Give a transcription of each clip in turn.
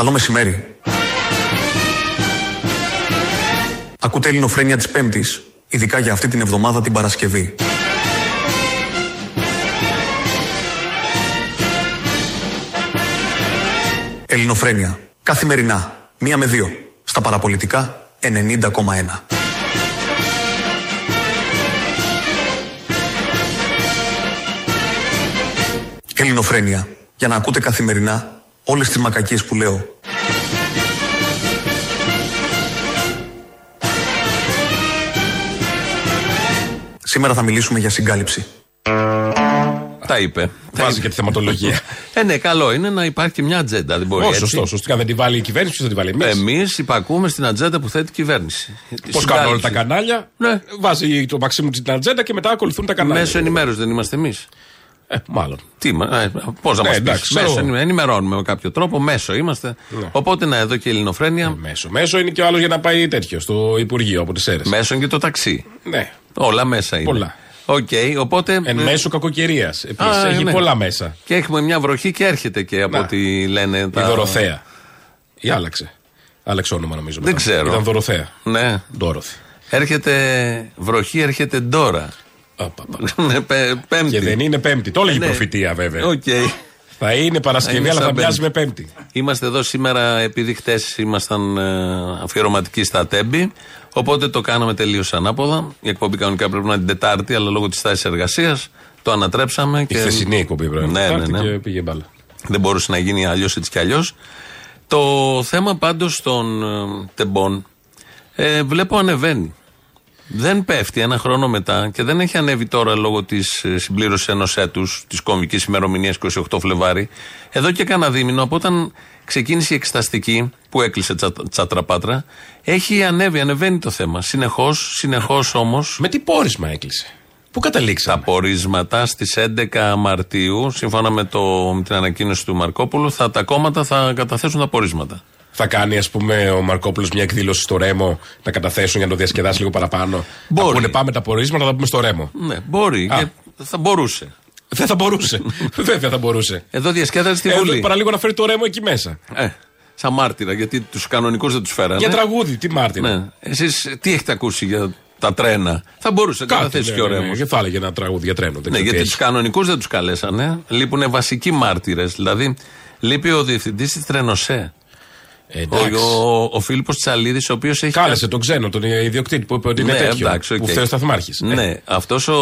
Καλό μεσημέρι. Ακούτε ελληνοφρένια της Πέμπτης, ειδικά για αυτή την εβδομάδα την Παρασκευή. Ελληνοφρένια. Καθημερινά. Μία με δύο. Στα παραπολιτικά 90,1. Ελληνοφρένια. Για να ακούτε καθημερινά όλες τις μακακίες που λέω. Σήμερα θα μιλήσουμε για συγκάλυψη. Τα είπε. Βάζει και τη θεματολογία. ε, ναι, καλό είναι να υπάρχει και μια ατζέντα. Δεν μπορεί Όχι, έτσι. σωστό. Σωστικά δεν τη βάλει η κυβέρνηση, ποιο θα τη βάλει εμείς. Εμείς υπακούμε στην ατζέντα που θέτει η κυβέρνηση. Πώς κάνουν όλα τα κανάλια. Ναι. Βάζει το Μαξίμου την ατζέντα και μετά ακολουθούν τα κανάλια. Μέσω ενημέρωσης δεν είμαστε εμείς. Ε, μάλλον. Τι, μα- ε, πώς να Ναι, μας εντάξει, πει. ξέρω. Μέσω ενημε- ενημερώνουμε με κάποιο τρόπο, μέσω είμαστε. Οπότε να εδώ και η Ελληνοφρένεια. Μέσο. Μέσο είναι και ο άλλος για να πάει τέτοιο στο Υπουργείο από τις αίρες. Μέσω είναι και το ταξί. Ναι. Όλα μέσα είναι. Πολλά. Οκ, οπότε. Εν ε, μέσω κακοκαιρίας. Επίσης Α, έχει ναι. πολλά μέσα. Και έχουμε μια βροχή και έρχεται και από Να. ό,τι λένε. Η τα- Δωροθέα. Ή άλλαξε. Άλλαξε όνομα νομίζω. Δεν μετά. ξέρω. Ήταν Δωροθέα. Ναι. Ντόροθη. Έρχεται βροχή, έρχεται ντόρα. Α, πα, πα. Ναι, πε- Πέμπτη. Και δεν είναι Πέμπτη. Το έλεγε η Ναι. προφητεία βέβαια. Οκ. Θα είναι Παρασκευή, είναι αλλά σαν θα μοιάζει Πέμπτη. με Πέμπτη. Είμαστε εδώ σήμερα επειδή χτες ήμασταν ε, αφιερωματικοί στα Τέμπη. Οπότε το κάναμε τελείως ανάποδα. Η εκπομπή κανονικά πρέπει να είναι την Τετάρτη, αλλά λόγω της στάση εργασίας το ανατρέψαμε. Η και χθεσινή εκπομπή πρέπει να Ναι, είναι ναι, ναι. Και πήγε μπάλα. Δεν μπορούσε να γίνει αλλιώς έτσι κι αλλιώς. Το θέμα πάντως των ε, Τεμπών ε, βλέπω ανεβαίνει. Δεν πέφτει ένα χρόνο μετά και δεν έχει ανέβει τώρα λόγω της συμπλήρωσης ενός έτους της κομβική ημερομηνίας 28 Φλεβάρι. Εδώ και κανένα δίμηνο από όταν ξεκίνησε η εξεταστική που έκλεισε τσα, τσατραπάτρα, έχει ανέβει, ανεβαίνει το θέμα. Συνεχώς, συνεχώς όμω. Με τι πόρισμα έκλεισε; Πού καταλήξαμε; Τα πορίσματα στις 11 Μαρτίου, σύμφωνα με, το, με την ανακοίνωση του Μαρκόπουλου, θα, τα κόμματα θα καταθέσουν τα πορίσματα. Θα κάνει, ας πούμε, ο Μαρκόπουλος μια εκδήλωση στο Ρέμο να καταθέσουν για να το διασκεδάσει λίγο παραπάνω. Μπορεί. Θα πούνε πάμε τα πορίσματα, θα πούμε στο Ρέμο. Ναι, μπορεί Α. και θα μπορούσε. Δεν θα μπορούσε. Βέβαια θα μπορούσε. Εδώ διασκέδασε στη Ε, Βουλή. παραλίγο να φέρει το Ρέμο εκεί μέσα. Ε, σαν μάρτυρα, γιατί τους κανονικούς δεν τους φέρανε. Για τραγούδι, τι Μάρτιν. Ναι. Εσείς τι έχετε ακούσει για τα τρένα; Θα μπορούσε να καταθέσει και ο Ρέμος. Και θα έλεγε ένα τραγούδι για τρένο. δεν Ναι, ξέρω τι γιατί τους έχει. κανονικούς δεν τους καλέσανε. Λείπουν βασικοί μάρτυρες. Δηλαδή, λείπει ο διευθυντής της ΤΡΑΙΝΟΣΕ. Ε, Ο, εντάξει. ο, ο Φίλιππος Τσαλίδης, ο οποίος έχει. Κάλεσε τον ξένο, τον ιδιοκτήτη που είπε ότι είναι Ναι, τέτοιο. εντάξει, Που οκ. φταίει ο σταθμάρχης. Ναι, αυτός ο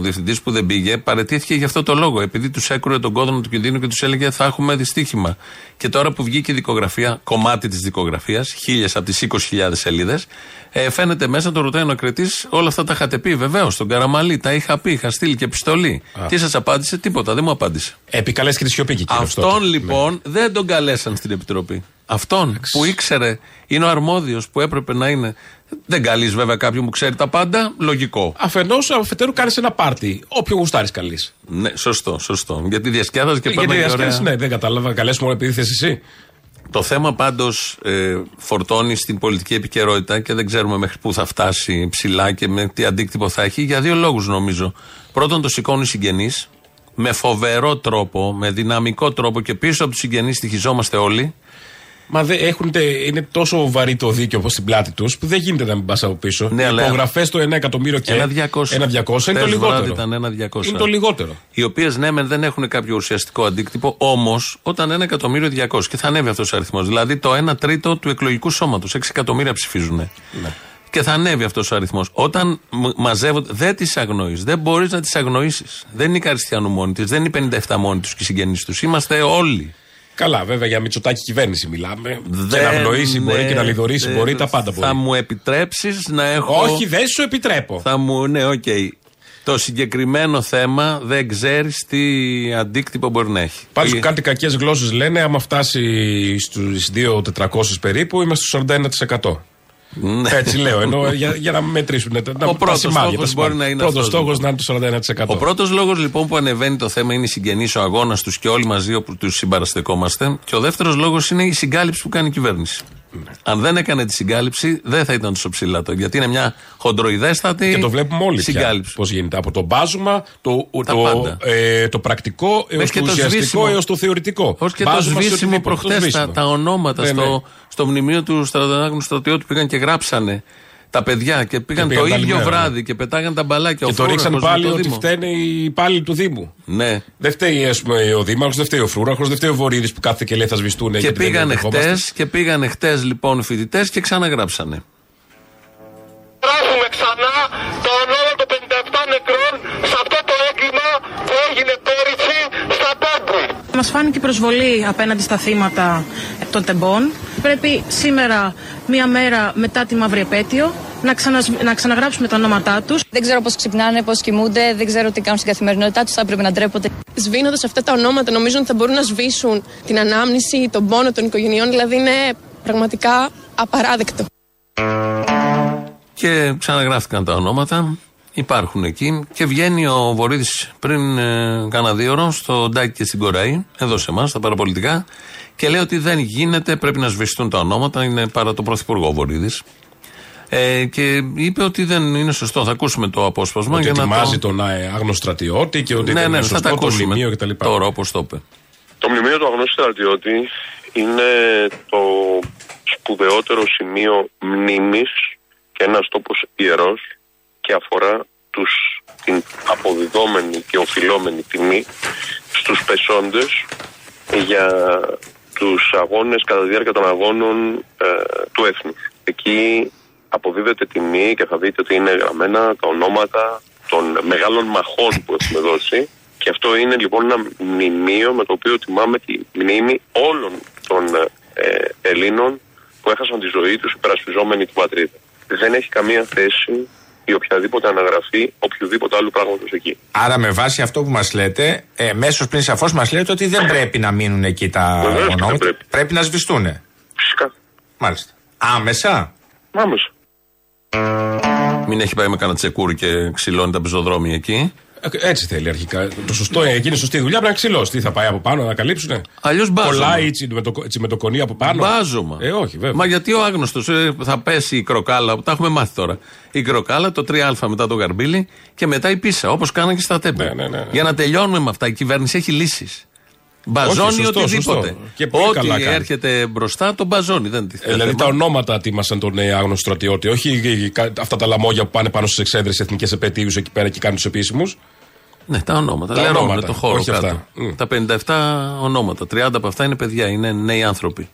διευθυντής που δεν πήγε παραιτήθηκε γι' αυτό το λόγο. Επειδή τους έκρουε τον κόδωνα του κινδύνου και τους έλεγε θα έχουμε δυστύχημα. Και τώρα που βγήκε η δικογραφία, κομμάτι της δικογραφίας, χίλιες από τις 20.000 σελίδες, ε, φαίνεται μέσα, το ρωτάει ο Ακριτή, όλα αυτά τα είχατε πει. Βεβαίως, στον Καραμανλή, τα είχα πει, είχα στείλει και επιστολή. Τι σας απάντησε, τίποτα, δεν μου απάντησε. Επικαλέσει και τη σιωπή και εκείνος Αυτόν τότε. λοιπόν δεν τον καλέσαν στην Επιτροπή. Αυτόν που ήξερε, είναι ο αρμόδιος που έπρεπε να είναι. Δεν καλείς βέβαια κάποιον που ξέρει τα πάντα, λογικό. Αφενός, αφετέρου κάνει ένα πάρτι. Όποιο γουστάρεις καλή. Ναι, σωστό, σωστό. Γιατί διασκέδαζε και Γιατί παίρνει διασκέδαση, ωραία. ναι, δεν κατάλαβα. Καλέσουμε μόνο επειδή θες εσύ. Το θέμα πάντως ε, φορτώνει στην πολιτική επικαιρότητα και δεν ξέρουμε μέχρι πού θα φτάσει ψηλά και με τι αντίκτυπο θα έχει για δύο λόγους νομίζω. Πρώτον, το σηκώνουν οι συγγενείς με φοβερό τρόπο, με δυναμικό τρόπο και πίσω από τους συγγενείς στοιχιζόμαστε όλοι. Μα δεν έχουν, τε- είναι τόσο βαρύ το δίκαιο όπως στην πλάτη τους που δεν γίνεται να μην πας από πίσω. Ναι, Οι αλλά- υπογραφές το 1 εκατομμύριο και. Ένα 200. Ένα 200 είναι το Χθες βράδυ λιγότερο. ήταν ένα 200. Είναι το λιγότερο. Οι οποίες ναι, μεν δεν έχουν κάποιο ουσιαστικό αντίκτυπο, όμως όταν ένα εκατομμύριο 200 και θα ανέβει αυτός ο αριθμός, δηλαδή το 1 τρίτο του εκλογικού σώματος, 6 εκατομμύρια ψηφίζουν. Ναι. Και θα ανέβει αυτός ο αριθμός. Όταν μ- μαζεύονται, δεν τις αγνοείς. Δεν μπορείς να τις αγνοήσεις. Δεν είναι η Καριστιανού μόνη της, δεν είναι οι 57 μόνοι τους και οι συγγενείς τους. Είμαστε όλοι. Καλά, βέβαια για Μητσοτάκη κυβέρνηση μιλάμε. και Δεν- να αγνοήσει μπορεί ναι, και να λοιδορήσει ε, μπορεί, τα πάντα μπορεί. Θα μου επιτρέψεις να έχω. Όχι, δεν σου επιτρέπω. Θα μου, ναι, οκ. Το συγκεκριμένο θέμα δεν ξέρεις τι αντίκτυπο μπορεί να έχει. Πάντως Ε, κάτι κακές γλώσσες λένε, άμα φτάσει στους 2.400 περίπου, είμαστε στο 41%. Ναι. Έτσι λέω, ενώ για, για να μετρήσουν. Να, τα πρώτος σημάδια, στόχος τα σημάδια. μπορεί να είναι Πρώτος αυτός, στόχος λοιπόν. να είναι το 41%. Ο πρώτος λόγος λοιπόν που ανεβαίνει το θέμα είναι οι συγγενεί, ο αγώνας τους και όλοι μαζί όπου τους συμπαραστεκόμαστε. Και ο δεύτερος λόγος είναι η συγκάλυψη που κάνει η κυβέρνηση. Αν δεν έκανε τη συγκάλυψη, δεν θα ήταν τόσο ψηλά το. Γιατί είναι μια χοντροειδέστατη Και το βλέπουμε όλοι πια. συγκάλυψη. Πώς γίνεται. Από το μπάζουμα, το, Τα το, πάντα. ε, το πρακτικό έω Μέχρι το και το ουσιαστικό σβήσιμο. έω το θεωρητικό. Ω και το Μπάζουμα σε σβήσιμο οτιδήποτε, το προχτές, τα, σβήσιμο. τα ονόματα Ναι, στο, ναι. στο μνημείο του στρατονάκου στρατιώτου πήγαν και γράψανε τα παιδιά και πήγαν πήγαν το τα ίδιο άλλη μέρα, βράδυ και πετάγαν τα μπαλάκια. Και ο το ρίξαν Φρούραχος πάλι με το ότι Δήμο. φταίνε οι υπάλληλοι του Δήμου. Ναι. Δεν φταίει ας πούμε, ο Δήμαρχος, δεν φταίει ο Φρούραχος, δεν φταίει ο Βορύδης που κάθεται και λέει θα σβηστούν. Και πήγανε χτες και πήγανε χτες λοιπόν οι φοιτητές και ξαναγράψανε. Γράφουμε ξανά τα ονόματα των 57 νεκρών σε αυτό το έγκλημα που έγινε πέρυσι στα Τόμπου. Μας φάνηκε προσβολή απέναντι στα θύματα των τεμπών. Πρέπει σήμερα, μία μέρα μετά τη μαύρη επέτειο, να, ξανασ- να ξαναγράψουμε τα ονόματά τους. Δεν ξέρω πώς ξυπνάνε, πώς κοιμούνται, δεν ξέρω τι κάνουν στην καθημερινότητά τους. Θα έπρεπε να ντρέπονται. Σβήνοντας αυτά τα ονόματα, νομίζω ότι θα μπορούν να σβήσουν την ανάμνηση, τον πόνο των οικογενειών. Δηλαδή, είναι πραγματικά απαράδεκτο. Και ξαναγράφηκαν τα ονόματα. Υπάρχουν εκεί. Και βγαίνει ο Βορύδης πριν ε, κάνα δύο ώρο στο Ντάκι και στην Κοραή, εδώ σε εμάς, στα παραπολιτικά, και λέει ότι δεν γίνεται, πρέπει να σβηστούν τα ονόματα. Είναι παρά το Πρωθυπουργό ο Βορύδης. Ε, και είπε ότι δεν είναι σωστό. Θα ακούσουμε το απόσπασμα Ότι για να ετοιμάζει το. τον ε, άγνωστο στρατιώτη και ότι ναι, δεν ναι, είναι θα τα σωστό το ακούσουμε μνημείο κτλ. τώρα όπως το είπε. Το μνημείο του αγνώστου στρατιώτη είναι το σπουδαιότερο σημείο μνήμης και ένας τόπος ιερός και αφορά τους, την αποδιδόμενη και οφειλόμενη τιμή στους πεσόντες για τους αγώνες κατά τη διάρκεια των αγώνων ε, του έθνους. Εκεί αποδίδεται τιμή και θα δείτε ότι είναι γραμμένα τα ονόματα των μεγάλων μαχών που έχουμε δώσει και αυτό είναι λοιπόν ένα μνημείο με το οποίο τιμάμε τη μνήμη όλων των ε, Ελλήνων που έχασαν τη ζωή τους υπερασπιζόμενοι την πατρίδα. Δεν έχει καμία θέση η οποιαδήποτε αναγραφή οποιοδήποτε άλλου πράγματος εκεί. Άρα, με βάση αυτό που μας λέτε, ε, μέσως πριν σαφώς μας λέτε ότι δεν πρέπει να μείνουν εκεί τα Βεβαίως και δεν ονόματα. πρέπει. να σβηστούν. Φυσικά. Μάλιστα. Άμεσα. Άμεσα. Μην έχει πάει με κανένα τσεκούρι και ξυλώνει τα πεζοδρόμια εκεί. Ε, Έτσι θέλει αρχικά. Το σωστό, εκείνη η σωστή δουλειά πρέπει να ξυλώσει. Τι θα πάει από πάνω να καλύψουνε. Αλλιώς μπάζωμα. Κολλάει έτσι με, το, έτσι με το κονί από πάνω. Μπάζωμα. Ε, όχι, βέβαια. Μα γιατί ο άγνωστος θα πέσει η κροκάλα, τα έχουμε μάθει τώρα. Η κροκάλα, το 3α μετά το γαρμπίλι και μετά η πίσα, όπως κάνανε και στα τέμπη. Ναι, ναι, ναι, ναι. Για να τελειώνουμε με αυτά. Η κυβέρνηση έχει λύσεις. Μπαζώνει σωστό, οτιδήποτε. σωστό. Και πολύ Ό,τι καλά κάνει. έρχεται μπροστά τον μπαζώνει. Δεν Ε, δηλαδή τα ονόματα τίμασαν τον ε, άγνωστο στρατιώτη. Όχι ε, κα- αυτά τα λαμόγια που πάνε πάνω στις εξέδρες εθνικές επαιτίους εκεί πέρα και κάνουν τους επίσημους. Ναι, τα ονόματα. Τα Λερώνονται ονόματα, το χώρο όχι κάτω. αυτά. Μμ. Τα 57 ονόματα. 30 από αυτά είναι παιδιά, είναι νέοι άνθρωποι.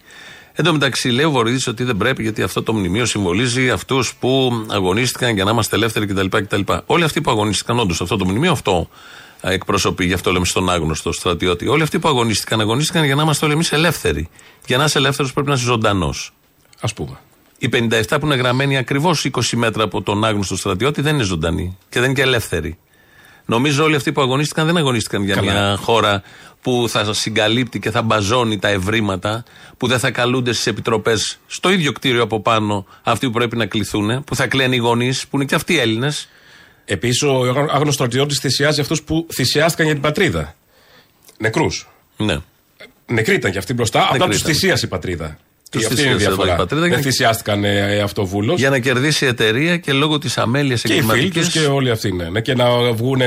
Εν τω μεταξύ, λέει ο Βορύδης ότι δεν πρέπει γιατί αυτό το μνημείο συμβολίζει αυτούς που αγωνίστηκαν για να είμαστε ελεύθεροι κτλ. κτλ. Όλοι αυτοί που αγωνίστηκαν, όντως αυτό το μνημείο αυτό ε, εκπροσωπεί, γι' αυτό λέμε στον άγνωστο στρατιώτη. Όλοι αυτοί που αγωνίστηκαν, αγωνίστηκαν για να είμαστε όλοι εμείς ελεύθεροι. Για να είσαι ελεύθερος πρέπει να είσαι ζωντανός. Α πούμε. Οι 57 που είναι γραμμένοι ακριβώς 20 μέτρα από τον άγνωστο στρατιώτη δεν είναι ζωντανοί και δεν είναι και ελεύθεροι. Νομίζω όλοι αυτοί που αγωνίστηκαν δεν αγωνίστηκαν για Καλά. μια χώρα που θα συγκαλύπτει και θα μπαζώνει τα ευρήματα, που δεν θα καλούνται στις επιτροπές στο ίδιο κτίριο από πάνω αυτοί που πρέπει να κληθούν, που θα κλαίνουν οι γονείς, που είναι και αυτοί Έλληνες. Επίσης, ο άγνωστος στρατιώτης θυσιάζει αυτούς που θυσιάστηκαν για την πατρίδα. Νεκρούς. Ναι. Νεκροί ήταν και αυτοί μπροστά, απλά τους ήταν. θυσίασε η πατρίδα. Τους Και αυτή είναι η θυσίασε εδώ η διαφορά. πατρίδα Δεν για- θυσιάστηκαν ε, αυτοβούλος. Για να κερδίσει η εταιρεία και λόγω της αμέλειας Και οι φίλοι του και όλοι αυτοί, ναι, ναι. Και να βγουν,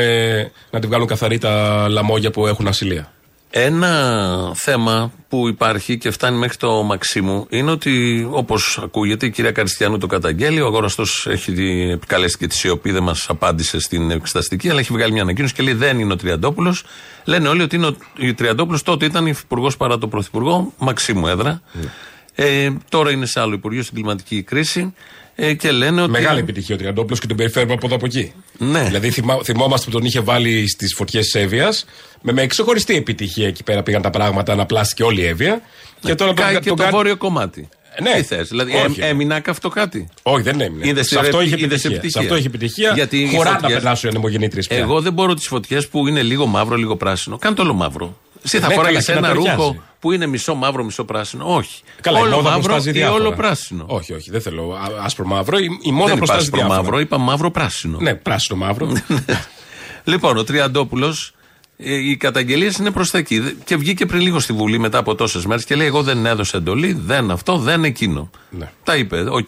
να τη βγάλουν καθαρή τα λαμόγια που έχουν ασυλία. Ένα θέμα που υπάρχει και φτάνει μέχρι το Μαξίμου είναι ότι, όπως ακούγεται, η κυρία Καριστιανού το καταγγέλει. Ο αγοραστός έχει δι- επικαλέσει και τη σιωπή, δεν μας απάντησε στην εξεταστική, αλλά έχει βγάλει μια ανακοίνωση και λέει δεν είναι ο Τριαντόπουλος. Λένε όλοι ότι είναι ο, ο Τριαντόπουλος τότε ήταν υφυπουργός παρά το πρωθυπουργό, Μαξίμου έδρα. Ε, τώρα είναι σε άλλο υπουργείο στην κλιματική κρίση. Ε, και λένε ότι. Μεγάλη επιτυχία ο Τριαντόπουλος και τον περιφέρουμε από εδώ από εκεί. Ναι. Δηλαδή θυμά- θυμόμαστε που τον είχε βάλει στις φωτιές της Εύβοιας. Με, με ξεχωριστή επιτυχία εκεί πέρα πήγαν τα πράγματα, αναπλάστηκε όλη η Εύβοια. Και τώρα τον, Κάει τον και το κάνει- βόρειο κομμάτι. Ναι. Τι θες, δηλαδή Όχι. ε, έμεινα καυτό κάτι; Όχι, δεν έμεινε. Είδες σε τη αυτό ρε- είχε είδες επιτυχία. επιτυχία. Σε αυτό είχε επιτυχία. Γιατί οι χωρά να φωτιές- περνάσουν οι ανεμογεννήτριες πια. Εγώ δεν μπορώ τις φωτιές που είναι λίγο μαύρο, λίγο πράσινο. Κάνε το όλο μαύρο. Εσύ θα Ναι, φοράγε καλά, και να ένα ταιριάζει. ρούχο που είναι μισό μαύρο, μισό πράσινο. Όχι. Καλά, η όλο μόδα μαύρο προστάζει ή διάφορα. όλο πράσινο. Όχι, όχι, δεν θέλω α- άσπρο μαύρο. Η, η μόδα δεν είπα προστάζει άσπρο διάφορα. μαύρο, είπα μαύρο πράσινο. Ναι, πράσινο μαύρο. Λοιπόν, ο Τριαντόπουλος Ε, Οι καταγγελίες είναι προς τα εκεί. Δε- Και βγήκε πριν λίγο στη Βουλή μετά από τόσες μέρες και λέει: Εγώ δεν έδωσα εντολή, δεν αυτό, δεν εκείνο. Ναι. Τα είπε, οκ.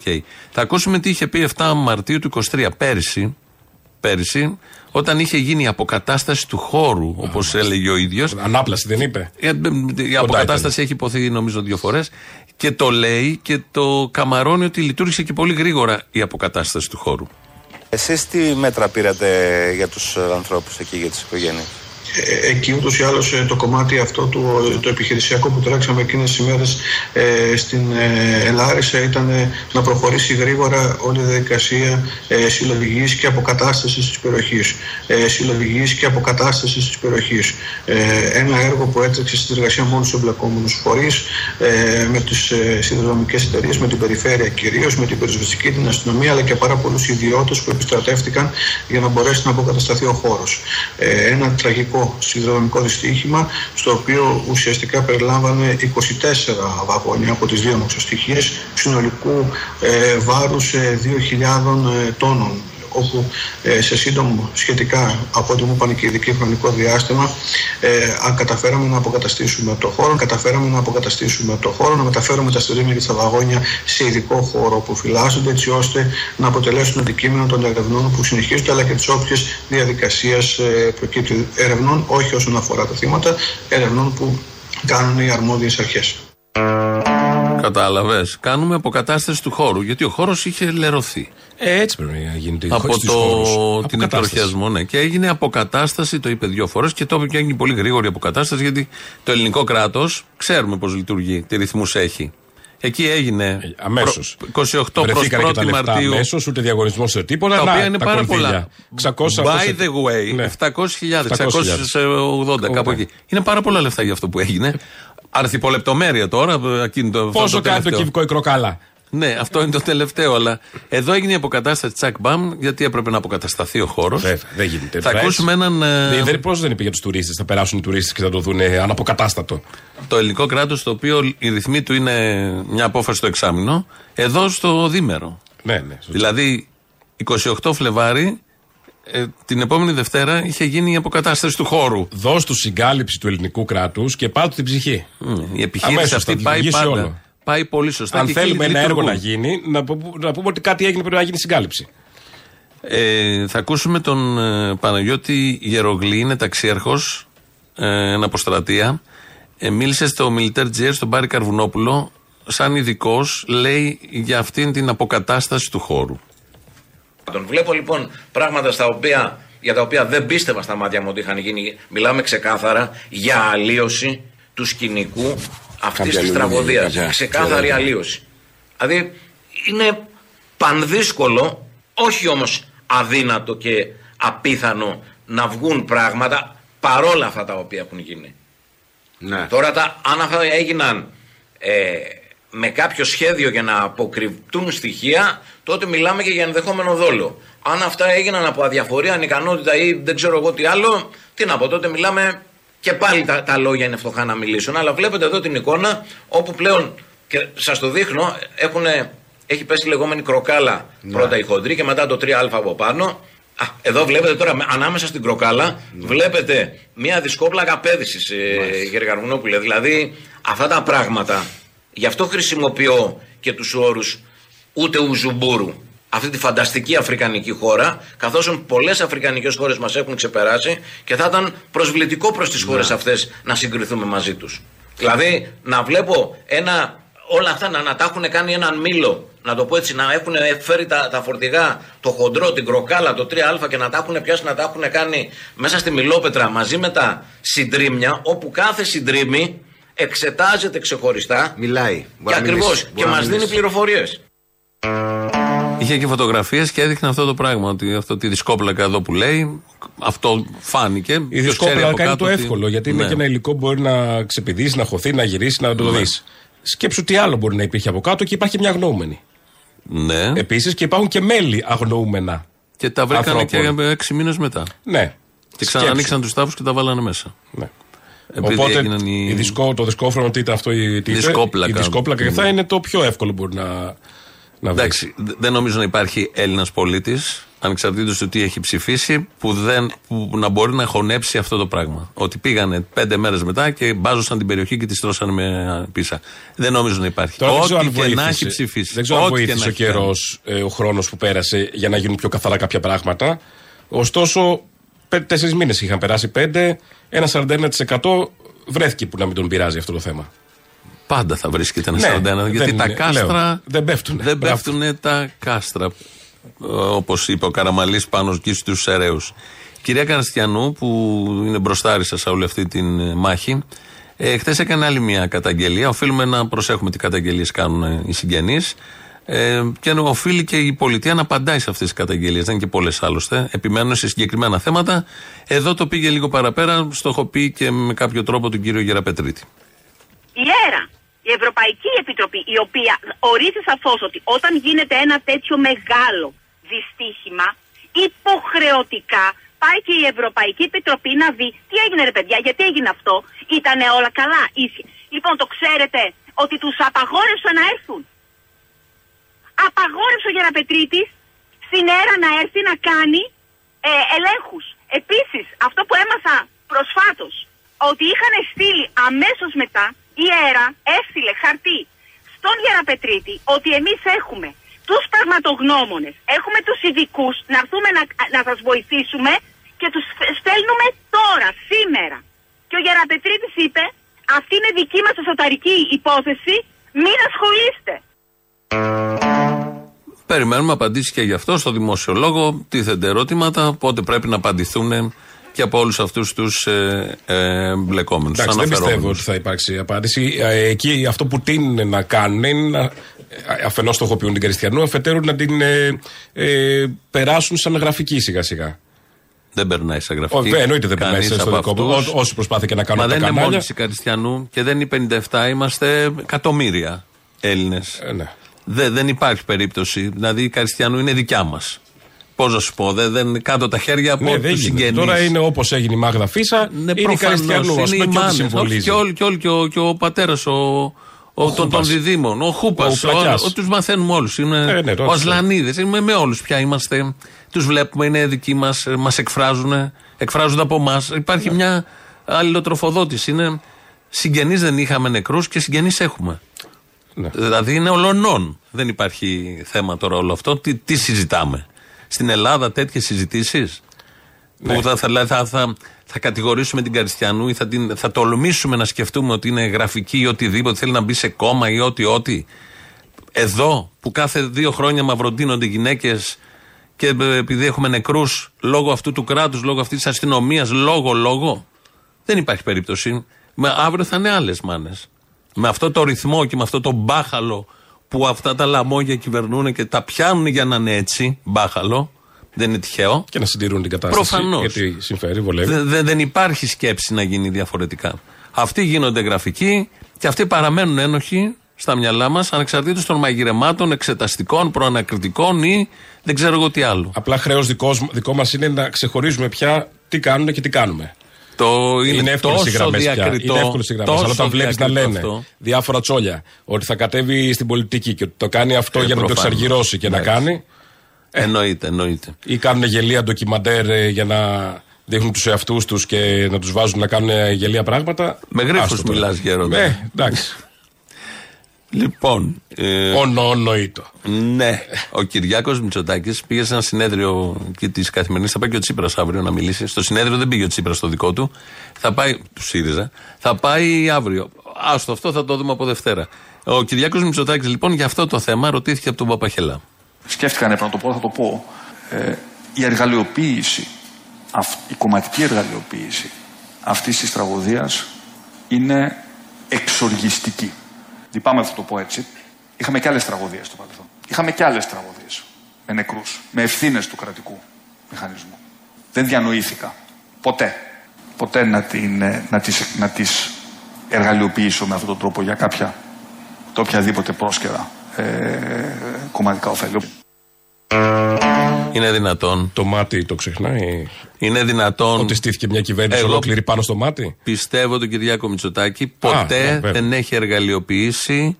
Θα ακούσουμε τι είχε πει 7 Μαρτίου του 23 πέρυσι, πέρυσι όταν είχε γίνει η αποκατάσταση του χώρου, όπως έλεγε ο ίδιος. Ανάπλαση δεν είπε. Ε, Η αποκατάσταση έχει ειπωθεί νομίζω δύο φορές και το λέει και το καμαρώνει ότι λειτούργησε και πολύ γρήγορα η αποκατάσταση του χώρου. Εσείς τι μέτρα πήρατε για τους ε, ανθρώπους εκεί, για τις οικογένειες; Ε, εκεί ούτως ή άλλως ε, το κομμάτι αυτό του, το επιχειρησιακό που τρέξαμε εκείνες τις ημέρες ε, στην ε, Ελάρισα ήταν ε, να προχωρήσει γρήγορα όλη η διαδικασία ε, συλλογικής και αποκατάστασης της περιοχής. Ε, συλλογικής και αποκατάστασης της περιοχής. Ε, ένα έργο που έτρεξε στη συνεργασία με όλους τους εμπλεκόμενους φορείς, ε, με τις ε, συνδρομικές εταιρείες, με την περιφέρεια κυρίως, με την πυροσβεστική, την αστυνομία, αλλά και πάρα πολλούς ιδιώτες που επιστρατεύτηκαν για να μπορέσει να αποκατασταθεί ο χώρος. Ε, ένα τραγικό συνδρομικό δυστύχημα, στο οποίο ουσιαστικά περιλάμβανε 24 βαγόνια από τις δύο μοξοστοιχίες συνολικού ε, βάρους ε, 2.000 ε, τόνων όπου ε, σε σύντομο σχετικά από ό,τι μου είπαν και ειδικοί χρονικό διάστημα ε, αν καταφέραμε να αποκαταστήσουμε το χώρο, καταφέραμε να αποκαταστήσουμε το χώρο, να μεταφέρουμε τα στρίμια και τα βαγόνια σε ειδικό χώρο που φυλάσσονται έτσι ώστε να αποτελέσουν αντικείμενο των ερευνών που συνεχίζονται αλλά και τις όποιες διαδικασίες ε, προκύπτει ερευνών όχι όσον αφορά τα θύματα, ερευνών που κάνουν οι αρμόδιες αρχές. Κατάλαβες. Κάνουμε αποκατάσταση του χώρου. Γιατί ο χώρος είχε λερωθεί. Ε, έτσι πρέπει να γίνεται. από στις το, χώρους. την Αποκατάσταση. εκτροχιασμό, ναι. Και έγινε αποκατάσταση, το είπε δύο φορές και το είπε και έγινε πολύ γρήγορη αποκατάσταση γιατί το ελληνικό κράτος ξέρουμε πώς λειτουργεί, τι ρυθμούς έχει. Εκεί έγινε Αμέσως. προ- 28 προς Βρεθήκανε και τα 1η λεφτά Μαρτίου. αμέσως, ούτε διαγωνισμός σε τίποτα. Τα Να, οποία είναι τα πάρα κονδύλια. πολλά. 600, By the way, Ναι. 700.000, 700.000. 680, κάπου εκεί. Είναι πάρα πολλά λεφτά για αυτό που έγινε. Αρθιπολεπτομέρεια τώρα, εκείνη το, αυτό Πόσο το κάνει το τελευταίο. κυβικό η κροκάλα. Ναι, αυτό είναι το τελευταίο, αλλά εδώ έγινε η αποκατάσταση τσακ μπαμ, γιατί έπρεπε να αποκατασταθεί ο χώρος. Βέβαια, δεν γίνεται. Θα τώρα ακούσουμε έτσι. έναν. ε, Δεν, πώς δεν είπε για τους τουρίστες. Θα περάσουν οι τουρίστες και θα το δουν ε, αναποκατάστατο. το ελληνικό κράτος, το οποίο η ρυθμή του είναι μια απόφαση στο εξάμεινο, εδώ στο δίμερο. Ναι, ναι. σωστά. Δηλαδή, 28 Φλεβάρι, ε, την επόμενη Δευτέρα είχε γίνει η αποκατάσταση του χώρου. Δώσ' του συγκάλυψη του ελληνικού κράτους και πάρ' την ψυχή. Μμ, Η επιχείρηση Αμέσως αυτή θα πάει λειτουργήσει πάντα. όλο. Πάει πολύ σωστά. Αν και θέλουμε εκεί ένα έργο λειτουργούν. να γίνει, να, πού- να πούμε ότι κάτι έγινε πρέπει να γίνει συγκάλυψη. Ε, θα ακούσουμε τον ε, Παναγιώτη Γερογλή, είναι ταξίαρχος, ε, εν αποστρατεία. Ε, μίλησε στο Militaire GR στον Πάρη Καρβουνόπουλο, σαν ειδικός, λέει για αυτήν την αποκατάσταση του χώρου. Τον βλέπω λοιπόν πράγματα στα οποία, για τα οποία δεν πίστευα στα μάτια μου ότι είχαν γίνει. Μιλάμε ξεκάθαρα για αλλίωση του σκηνικού αυτής Κάποια της άλλη τραγωδίας. δουλειά, Ξεκάθαρη για- αλλίωση. Δηλαδή είναι πανδύσκολο, όχι όμως αδύνατο και απίθανο να βγουν πράγματα παρόλα αυτά τα οποία έχουν γίνει. Ναι. Τώρα τα, αν αυτά έγιναν ε, με κάποιο σχέδιο για να αποκρυπτούν στοιχεία, τότε μιλάμε και για ενδεχόμενο δόλο. Αν αυτά έγιναν από αδιαφορία, ανικανότητα ή δεν ξέρω εγώ τι άλλο, τι να πω, τότε μιλάμε και πάλι τα, τα λόγια είναι φτωχά να μιλήσουν. Αλλά βλέπετε εδώ την εικόνα όπου πλέον, και σας το δείχνω, έχουνε, έχει πέσει η λεγόμενη κροκάλα πρώτα η χοντρή και μετά το 3α από πάνω. Α, εδώ βλέπετε τώρα με- ανάμεσα στην κροκάλα βλέπετε μια δισκόπλακα πέδησης, ε, κύριε Καρβουνόπουλε. Δηλαδή αυτά τα πράγματα, γι' αυτό χρησιμοποιώ και τους όρους ούτε ουζουμπούρου. Αυτή τη φανταστική αφρικανική χώρα, καθώς πολλές αφρικανικές χώρες μας έχουν ξεπεράσει και θα ήταν προσβλητικό προς τις χώρες αυτές να συγκριθούμε μαζί τους. Δηλαδή να βλέπω ένα, όλα αυτά να, να τα έχουν κάνει έναν μήλο, να το πω έτσι, να έχουν φέρει τα, τα φορτηγά, το χοντρό, την κροκάλα, το 3α και να τα έχουν πιάσει, να τα έχουν κάνει μέσα στη μιλόπετρα μαζί με τα συντρίμια, όπου κάθε συντρίμι εξετάζεται ξεχωριστά. Μιλάει. Και Μπορεί να ακριβώς. μιλήσει. Και Μπορεί να μας δίνει μιλήσει. πληροφορίες. Είχε και φωτογραφίες και έδειχνε αυτό το πράγμα. Ότι αυτό τη δισκόπλακα εδώ που λέει, αυτό φάνηκε. Η Ποιος ξέρει δισκόπλα από κάνει κάτω το τι- εύκολο γιατί Ναι. είναι και ένα υλικό που μπορεί να ξεπηδήσει, να χωθεί, να γυρίσεις, να το Ναι. δεις. Σκέψου τι άλλο μπορεί να υπήρχε από κάτω και υπάρχει μια αγνοούμενη. Ναι. Επίσης και υπάρχουν και μέλη αγνοούμενα. Και τα βρήκανε ανθρώπων. και έξι μήνες μετά. Ναι. Και ξανανοίξαν τους τάφους και τα βάλανε μέσα. Ναι. Επειδή Οπότε έγιναν οι- η δισκό, το δισκόφρονο, τι ήταν αυτό, η, τι είπε, Δισκόπλακα. η δισκόπλακα και αυτά είναι το πιο εύκολο που μπορεί να, να βρεις. Εντάξει, δε- δεν νομίζω να υπάρχει Έλληνας πολίτης, ανεξαρτήτως του τι έχει ψηφίσει, που, δεν, που να μπορεί να χωνέψει αυτό το πράγμα. Ότι πήγανε πέντε μέρες μετά και μπάζωσαν την περιοχή και τη στρώσαν με πίσα. Δεν νομίζω να υπάρχει. Τώρα δεν ξέρω Ό,τι αν και να βοήθησε- έχει ψηφίσει. Δεν ξέρω αν ό,τι και βοήθησε να ο έχει καιρός, κάνει. ο χρόνος που πέρασε για να γίνουν πιο καθαρά κάποια πράγματα. Ωστόσο, τέσσερις μήνες είχαν περάσει. Πέντε, ένα 41% βρέθηκε που να μην τον πειράζει αυτό το θέμα. Πάντα θα βρίσκεται ένα Ναι, 41. Γιατί δεν τα είναι- κάστρα. λέω, δεν πέφτουν. Δεν Μπράβο. πέφτουν τα κάστρα. Όπως είπε ο Καραμαλής πάνω εκεί στους Σεραίους. Κυρία Καραστιανού, που είναι μπροστάρισα σε όλη αυτή τη μάχη, ε, χθες έκανε άλλη μια καταγγελία. Οφείλουμε να προσέχουμε τι καταγγελίες κάνουν ε, οι συγγενείς. Ε, και οφείλει και η πολιτεία να απαντάει σε αυτές τις καταγγελίες. Δεν είναι και πολλές άλλωστε. Επιμένουν σε συγκεκριμένα θέματα. Εδώ το πήγε λίγο παραπέρα. Στοχοποιεί και με κάποιο τρόπο τον κύριο Γεραπετρίτη. η ΕΡΑ, η Ευρωπαϊκή Επιτροπή, η οποία ορίζει σαφώς ότι όταν γίνεται ένα τέτοιο μεγάλο δυστύχημα, υποχρεωτικά πάει και η Ευρωπαϊκή Επιτροπή να δει τι έγινε ρε παιδιά, γιατί έγινε αυτό, ήταν όλα καλά. ίσχυε. Λοιπόν, το ξέρετε ότι τους απαγόρευσε να έρθουν. Απαγόρευσε ο Γεραπετρίτης στην ΕΡΑ να έρθει να κάνει ε, ελέγχους. Επίσης, αυτό που έμαθα προσφάτως, ότι είχαν στείλει αμέσως μετά, η ΕΡΑ έστειλε χαρτί στον Γεραπετρίτη ότι εμείς έχουμε τους πραγματογνώμονες, έχουμε τους ειδικούς να έρθουμε να, να σας βοηθήσουμε και τους στέλνουμε τώρα, σήμερα. Και ο Γεραπετρίτης είπε, αυτή είναι δική μας εσωτερική υπόθεση, μην ασχολείστε. Περιμένουμε απαντήσεις και γι' αυτό στο δημόσιο λόγο. Τίθενται ερώτηματα, πότε πρέπει να απαντηθούν και από όλους αυτούς τους ε, ε, μπλεκόμενους. Εντάξει, δεν πιστεύω ότι θα υπάρξει απάντηση. Ε, Εκεί αυτό που τίνουν να κάνουν είναι να αφενός στοχοποιούν την Κριστιανού, αφετέρου να την ε, ε, περάσουν σαν γραφική σιγά σιγά. Δεν περνάει σαν γραφική. Όχι, εννοείται δεν περνάει Κανείς στο από δικό μου. αυτούς. Ό- Όσοι προσπάθεια και να κάνουν Μα τα δεν είναι κανάλια. μόνοι οι Καριστιανού και δεν είναι 57, είμαστε εκατομμύρια Έλληνες. Ε, ναι. Δεν υπάρχει περίπτωση. Δηλαδή η Καριστιανού είναι δικιά μας. Πώς να σου πω, δεν, δεν κάτω τα χέρια από Ναι, τους δεν γίνεται. συγγενείς. Τώρα είναι όπως έγινε η Μάγδα Φίσα, είναι η προφανώς, Καριστιανού. Α είναι οι πούμε, και ό,τι μάνες. συμβολίζει. Όχι, Και όλοι, και, όλοι, και ο, και ο πατέρας, ο, ο, των, των Χούπας. διδήμων, ο Χούπας. Ο Πλακιάς. Τους μαθαίνουμε όλους. Ε, ναι, ο τότε. Ασλανίδης. Είμαι με όλους πια. Είμαστε. Τους βλέπουμε, είναι δικοί μας, μας εκφράζουν. Εκφράζονται από εμάς. Υπάρχει μια αλληλοτροφοδότηση. Είναι συγγενείς δεν είχαμε νεκρούς και συγγενείς έχουμε. Ναι. Δηλαδή είναι ολονών. Δεν υπάρχει θέμα τώρα όλο αυτό. Τι, τι συζητάμε; Στην Ελλάδα τέτοιες συζητήσεις; Ναι. Που θα, θα, θα, θα, θα κατηγορήσουμε την Καριστιανού ή θα, την, θα τολμήσουμε να σκεφτούμε ότι είναι γραφική ή οτιδήποτε θέλει να μπει σε κόμμα ή ό,τι ό,τι. Εδώ που κάθε δύο χρόνια μαυροντίνονται γυναίκες και ε, επειδή έχουμε νεκρούς λόγω αυτού του κράτους, λόγω αυτής της αστυνομίας, λόγω, λόγω. Δεν υπάρχει περίπτωση. Με, αύριο θα είναι άλλες μάνες. Με αυτό το ρυθμό και με αυτό το μπάχαλο που αυτά τα λαμόγια κυβερνούν και τα πιάνουν για να είναι έτσι, μπάχαλο, δεν είναι τυχαίο. Και να συντηρούν την κατάσταση. Προφανώς. Γιατί συμφέρει, βολεύει. Δε- δε- δεν υπάρχει σκέψη να γίνει διαφορετικά. Αυτοί γίνονται γραφικοί και αυτοί παραμένουν ένοχοι στα μυαλά μας ανεξαρτήτως των μαγειρεμάτων, εξεταστικών, προανακριτικών ή δεν ξέρω εγώ τι άλλο. Απλά χρέος δικός, δικό μας είναι να ξεχωρίζουμε πια τι κάνουν και τι κάνουμε. Το είναι, Είναι εύκολες οι τόσο γραμμές πια. διακριτό. Είναι εύκολες οι γραμμές. τόσο Αλλά όταν βλέπεις να διακριτό λένε αυτό. διάφορα τσόλια ότι θα κατέβει στην πολιτική και ότι το κάνει αυτό Ε, για να το προφανώς. εξαργυρώσει και να Εντάξει. κάνει. Εννοείται, εννοείται. Ή κάνουν γελία ντοκιμαντέρ ε, για να δείχνουν τους εαυτούς τους και να τους βάζουν να κάνουν ε, γελία πράγματα. Με γρίφους Άστο τώρα. μιλάς, Γέροντα. Ναι, εντάξει. Λοιπόν. Ε, Ονονοήτο. Ναι. Ο Κυριάκος Μητσοτάκης πήγε σε ένα συνέδριο και της καθημερινής. Θα πάει και ο Τσίπρας αύριο να μιλήσει. Στο συνέδριο δεν πήγε ο Τσίπρας στο δικό του. Θα πάει. του ΣΥΡΙΖΑ. Θα πάει αύριο. Άστο αυτό θα το δούμε από Δευτέρα. Ο Κυριάκος Μητσοτάκης λοιπόν για αυτό το θέμα ρωτήθηκε από τον Παπαχελά. σκέφτηκα να το πω, θα το πω. Ε, η εργαλειοποίηση, αυ- η κομματική εργαλειοποίηση αυτής της τραγωδίας είναι εξοργιστική. Λυπάμαι που θα το πω έτσι. Είχαμε και άλλες τραγωδίες στο παρελθόν. Είχαμε και άλλες τραγωδίες με νεκρούς, με ευθύνες του κρατικού μηχανισμού. Δεν διανοήθηκα ποτέ, ποτέ να, την, ε, να, τις, να τις εργαλειοποιήσω με αυτόν τον τρόπο για κάποια, το οποιαδήποτε πρόσκαιρα ε, κομματικά ωφέλη. Είναι δυνατόν. Το μάτι το ξεχνάει. Είναι δυνατόν. Ότι στήθηκε μια κυβέρνηση Εγώ ολόκληρη πάνω στο μάτι. Πιστεύω τον Κυριάκο Μητσοτάκη ποτέ ναι, βέβαια. δεν έχει εργαλειοποιήσει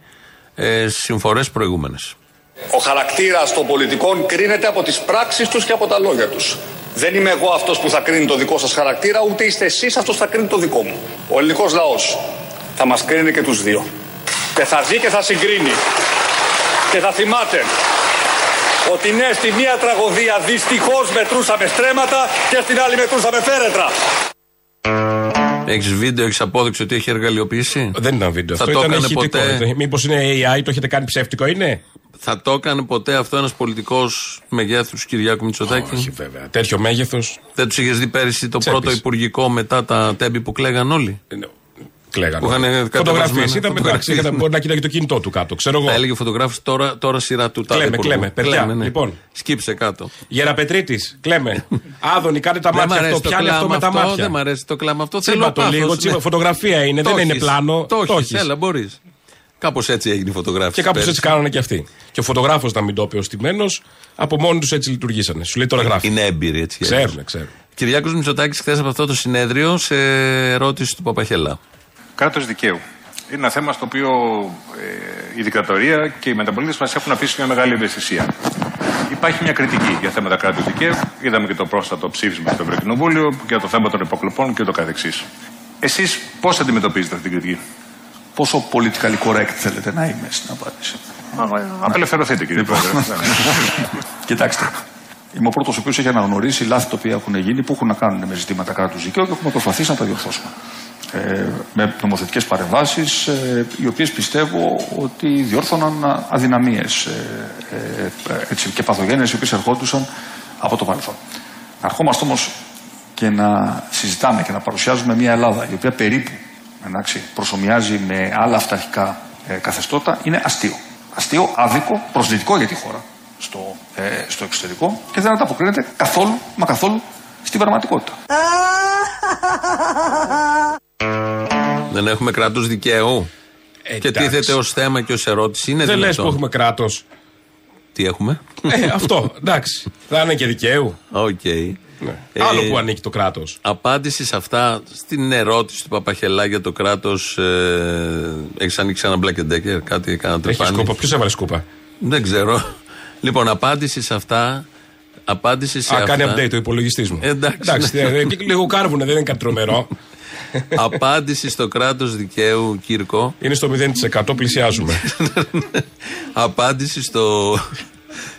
ε, συμφορές προηγούμενες. Ο χαρακτήρας των πολιτικών κρίνεται από τις πράξεις τους και από τα λόγια τους. Δεν είμαι εγώ αυτός που θα κρίνει το δικό σας χαρακτήρα, ούτε είστε εσείς αυτός που θα κρίνει το δικό μου. Ο ελληνικός λαός θα μας κρίνει και τους δύο. Και θα δει και θα συγκρίνει. Και θα θυμάται ότι ναι, στη μία τραγωδία δυστυχώς μετρούσαμε στρέμματα και στην άλλη μετρούσαμε φέρετρα. Έχεις βίντεο, έχεις απόδειξη ότι έχει εργαλειοποιήσει; Δεν ήταν βίντεο. Θα αυτό το ήταν έκανε ηχητικό. ποτέ. Μήπως είναι AI, το έχετε κάνει ψεύτικο, είναι; Θα το έκανε ποτέ αυτό ένας πολιτικός μεγέθους Κυριάκου Μητσοτάκη; Όχι, βέβαια. Τέτοιο μέγεθος. Δεν τους είχες δει πέρυσι το Τσέπης. πρώτο υπουργικό μετά τα τέμπη που κλαίγαν όλοι; Κλαίγανε. Που είχαν Φωτογραφίες. κατεβασμένα Είδαμε εντάξει, φωτογραφίες. μπορεί να κοιτάει το κινητό του κάτω. Ξέρω εγώ. Θα έλεγε φωτογράφηση τώρα, τώρα σειρά του τάδε Κλαίμε, υπουργού. κλαίμε, παιδιά, ναι. λοιπόν. Σκύψε κάτω. Γεραπετρίτης, κλαίμε. Άδωνη, κάνε τα Δεν μ' μάτια αρέσει αυτό. το Πιάνει αυτό κλάμα με τα αυτό, μάτια. δεν μ' αρέσει το κλάμα αυτό. Τσίμπα Θέλω το πάθος, λίγο, ναι. τσίμπα. Φωτογραφία είναι, δεν Το είναι έχεις. πλάνο. Το Το έχεις, έχεις. έλα, μπορείς. Κάπως έτσι έγινε η φωτογράφηση. Και κάπως πέρυσι. έτσι κάνανε και αυτοί. Και ο φωτογράφος να μην το πει ο στημένος, από μόνοι τους έτσι λειτουργήσανε. Σου λέει τώρα γράφει. Είναι έμπειροι έτσι. Ξέρουν, ξέρουν. Κυριάκος Μητσοτάκης χθες από αυτό το συνέδριο σε ερώτηση του Παπαχελά. Κράτος δικαίου. Είναι ένα θέμα στο οποίο ε, η δικτατορία και οι μεταπολίτες μας έχουν αφήσει μια μεγάλη ευαισθησία. Υπάρχει μια κριτική για θέματα κράτους δικαίου. Είδαμε και το πρόσφατο ψήφισμα στο Ευρωκοινοβούλιο για το θέμα των υποκλοπών και το καθεξής. Εσείς πώς αντιμετωπίζετε αυτή την κριτική, Πόσο politically correct θέλετε να είμαι στην απάντηση; Απελευθερωθείτε, κύριε Πρόεδρε. Κοιτάξτε. Είμαι ο πρώτος ο οποίος έχει αναγνωρίσει λάθη τα οποία έχουν γίνει που έχουν να κάνουν με ζητήματα κράτους δικαίου και έχουμε προσπαθήσει να τα διορθώσουμε. Ε, με νομοθετικές παρεμβάσεις, ε, οι οποίες πιστεύω ότι διόρθωναν αδυναμίες ε, ε, και παθογένειες οι οποίες ερχόντουσαν από το παρελθόν. Να ερχόμαστε όμως και να συζητάμε και να παρουσιάζουμε μια Ελλάδα η οποία περίπου εντάξει, προσωμιάζει με άλλα αυταρχικά ε, καθεστώτα είναι αστείο. Αστείο, άδικο, προσβλητικό για τη χώρα στο, ε, στο εξωτερικό και δεν ανταποκρίνεται καθόλου, μα καθόλου στην πραγματικότητα. Δεν έχουμε κράτος δικαίου. και εντάξει. τίθεται ως θέμα και ως ερώτηση. Είναι Δεν λες δυνατόν. που έχουμε κράτος. Τι έχουμε; Ε, αυτό, εντάξει. Θα είναι και δικαίου. Οκ. Ναι. Ε, Άλλο που ανήκει το κράτος. Απάντηση σε αυτά, στην ερώτηση του Παπαχελά για το κράτος. Ε, Έχεις ανοίξει ένα Black Decker, κάτι κανένα Έχει τρυπάνι. σκούπα. Ποιος έβαλε σκούπα; Δεν ξέρω. Λοιπόν, απάντηση σε αυτά. Απάντηση σε Α, αυτά. κάνει update το υπολογιστής μου. Εντάξει, Εντάξει, ναι. ε, ε, λίγο κάρβουνε, δεν είναι κάτι τρομερό. Απάντηση στο κράτος δικαίου, Κύρκο. Είναι στο 0%, πλησιάζουμε. Απάντηση στο,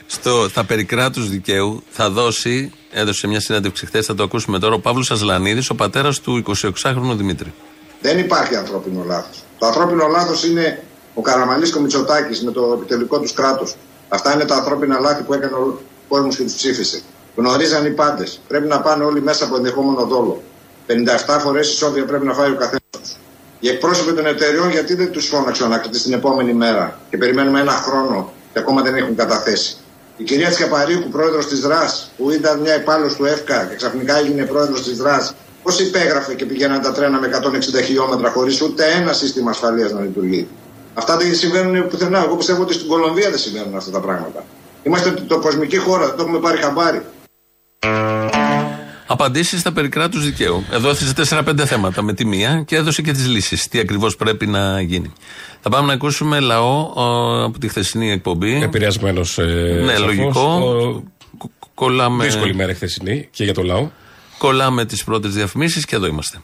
στο, στα περί κράτους δικαίου θα δώσει, έδωσε μια συνέντευξη χθες, θα το ακούσουμε τώρα, ο Παύλος Ασλανίδης, ο πατέρας του 26χρονου Δημήτρη. Δεν υπάρχει ανθρώπινο λάθος. Το ανθρώπινο λάθος είναι ο Καραμαλής και ο Μητσοτάκης με το επιτελικό τους κράτος. Αυτά είναι τα ανθρώπινα λάθη που έκανε ο κόσμο και τους ψήφισε. Γνωρίζαν οι πάντες. Πρέπει να πάνε όλοι μέσα από ενδεχόμενο δόλο. 57 φορές ισόβια πρέπει να φάει ο καθένας του. Οι εκπρόσωποι των εταιριών γιατί δεν τους φώναξαν να την επόμενη μέρα και περιμένουμε ένα χρόνο και ακόμα δεν έχουν καταθέσει. Η κυρία Τσιαπαρίκου, πρόεδρος της ΔΡΑΣ, που ήταν μια υπάλληλος του ΕΦΚΑ και ξαφνικά έγινε πρόεδρος της ΔΡΑΣ, πώς υπέγραφε και πηγαίναν τα τρένα με 160 χιλιόμετρα χωρίς ούτε ένα σύστημα ασφαλείας να λειτουργεί. Αυτά δεν συμβαίνουν πουθενά. Εγώ πιστεύω ότι στην Κολομβία δεν συμβαίνουν αυτά τα πράγματα. Είμαστε το κοσμική χώρα, δεν το έχουμε πάρει χαμπάρι. Απαντήσεις στα περί κράτους δικαίου. Εδώ έθεσε 4-5 θέματα με τη μία και έδωσε και τις λύσεις. Τι ακριβώς πρέπει να γίνει. Θα πάμε να ακούσουμε λαό ε, από τη χθεσινή εκπομπή. Επηρεασμένος. Ναι, λογικό. Κο- Κολλάμε, Δύσκολη μέρα χθεσινή και για το λαό. κολλάμε τις πρώτες διαφημίσεις και εδώ είμαστε.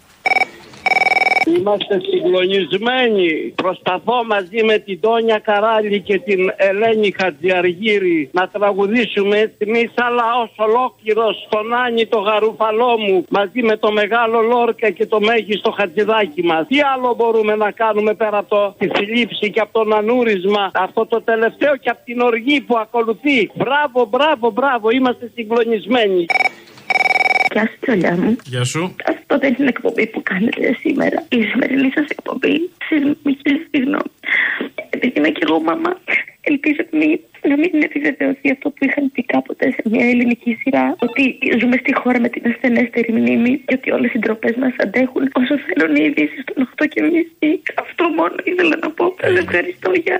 Είμαστε συγκλονισμένοι. Προσπαθώ μαζί με την Τόνια Καράλη και την Ελένη Χατζιαργύρη να τραγουδήσουμε εμεί αλλά ω ολόκληρος στον Άννη το γαρουφαλό μου μαζί με το μεγάλο Λόρκα και το μέγιστο Χατζηδάκι μας. Τι άλλο μπορούμε να κάνουμε πέρα από το, τη θλίψη και από το ανούρισμα, αυτό το τελευταίο και από την οργή που ακολουθεί. Μπράβο, μπράβο, μπράβο. Είμαστε συγκλονισμένοι. Γεια σου, Τζολιά μου. Γεια σου. Αυτό δεν είναι εκπομπή που κάνετε σήμερα. Η σημερινή σας εκπομπή. Συγγνώμη, συγγνώμη. Επειδή είμαι και εγώ μαμά, ελπίζω μη, να μην επιβεβαιωθεί αυτό που είχαν πει κάποτε σε μια ελληνική σειρά. Ότι ζούμε στη χώρα με την ασθενέστερη μνήμη και ότι όλες οι ντροπές μας αντέχουν όσο θέλουν οι ειδήσεις των 8 και μισή. Αυτό μόνο ήθελα να πω. Σας ευχαριστώ, γεια.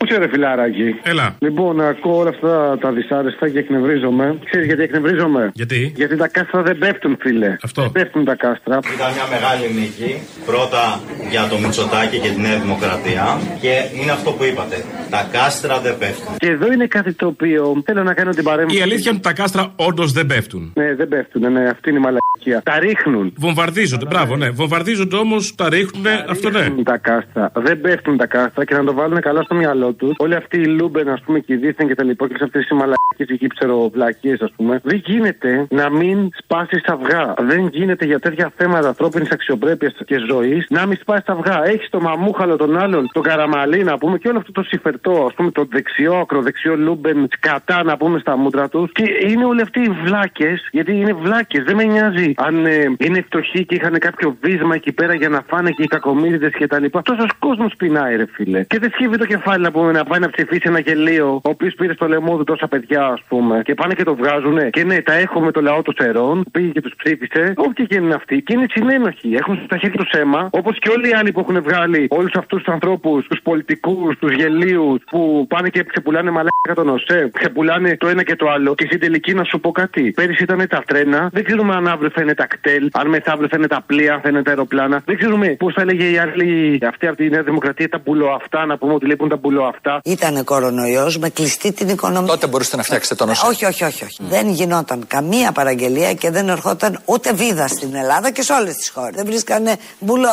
Ο Ακούσε ρε φιλαράκι. Έλα. Λοιπόν, ακούω όλα αυτά τα δυσάρεστα και εκνευρίζομαι. Ξέρεις γιατί εκνευρίζομαι; Γιατί; Γιατί τα κάστρα δεν πέφτουν, φίλε. Αυτό. Δεν πέφτουν τα κάστρα. Ήταν μια μεγάλη νίκη. Πρώτα για το Μητσοτάκι και τη Νέα Δημοκρατία. Και είναι αυτό που είπατε. Τα κάστρα δεν πέφτουν. Και εδώ είναι κάτι το οποίο θέλω να κάνω την παρέμβαση. Η αλήθεια είναι ότι τα κάστρα όντως δεν πέφτουν. Ναι, δεν πέφτουν, ναι, αυτή είναι η μαλακία. Τα ρίχνουν. Βομβαρδίζονται, μπράβο, ναι. Βομβαρδίζονται όμως, τα ρίχνουν, αυτό ναι. Ρίχνουν τα κάστρα. Δεν πέφτουν τα κάστρα και να το βάλουν καλά στο μυαλό τους. Όλοι αυτοί οι Λούμπεν, ας πούμε, και οι δήθεν και τα λοιπά και αυτές οι μαλακίες εκεί ψεροβλακίε, ας πούμε. Δεν γίνεται να μην σπάσεις αυγά. Δεν γίνεται για τέτοια θέματα ανθρώπινης αξιοπρέπειας και ζωής να μην σπάσεις αυγά. Έχεις το μαμούχαλο των άλλων, τον Καραμανλή να πούμε και όλο αυτό το συρφετό, ας πούμε, το δεξιό, ακροδεξιό Λούμπεν κατά να πούμε στα μούτρα τους. Και είναι όλοι αυτοί οι βλάκες, γιατί είναι βλάκες. Δεν με νοιάζει αν ε, είναι φτωχοί και είχαν κάποιο βίσμα εκεί πέρα για να φάνε και οι κακομίριδε και τα λοιπά. Τόσο κόσμος πεινάει, ρε φίλε. Και δεν σκύβει το κεφάλι να πούμε να πάει να ψηφίσει ένα γελίο, ο οποίος πήρε στο λαιμό του τόσα παιδιά, ας πούμε. Και πάνε και το βγάζουνε. Και ναι, τα έχω με το λαό των Σερών, πήγε και τους ψήφισε. Όποιοι και είναι αυτοί. Και είναι συνένοχοι. Έχουν στα χέρια τους αίμα, όπως και όλοι οι άλλοι που έχουν βγάλει όλους αυτούς τους ανθρώπους, τους πολιτικούς, τους γελίους, που πάνε και ξεπουλάνε μαλάκα τον ΟΣΕ, ξεπουλάνε το ένα και το άλλο. Και στην τελική να σου πω κάτι. Πέρυσι ήταν τα τρένα, δεν ξέρουμε αν αύριο θα είναι τα κτέλ, αν μεθαύριο θα είναι τα πλοία, αν θα είναι τα αεροπλάνα. Δεν ξέρουμε πώς θα έλεγε η άλλη αυτή από τη Νέα Δημοκρατία τα αυτά, να πούμε ότι λείπουν τα αυτά. Ήταν κορονοϊός με κλειστή την οικονομία. Τότε μπορούσατε να φτιάξετε τον ΟΣΕ. Όχι, όχι, όχι. όχι. Δεν γινόταν καμία παραγγελία και δεν ερχόταν ούτε βίδα στην Ελλάδα και σε όλες τις χώρες. Δεν βρίσκανε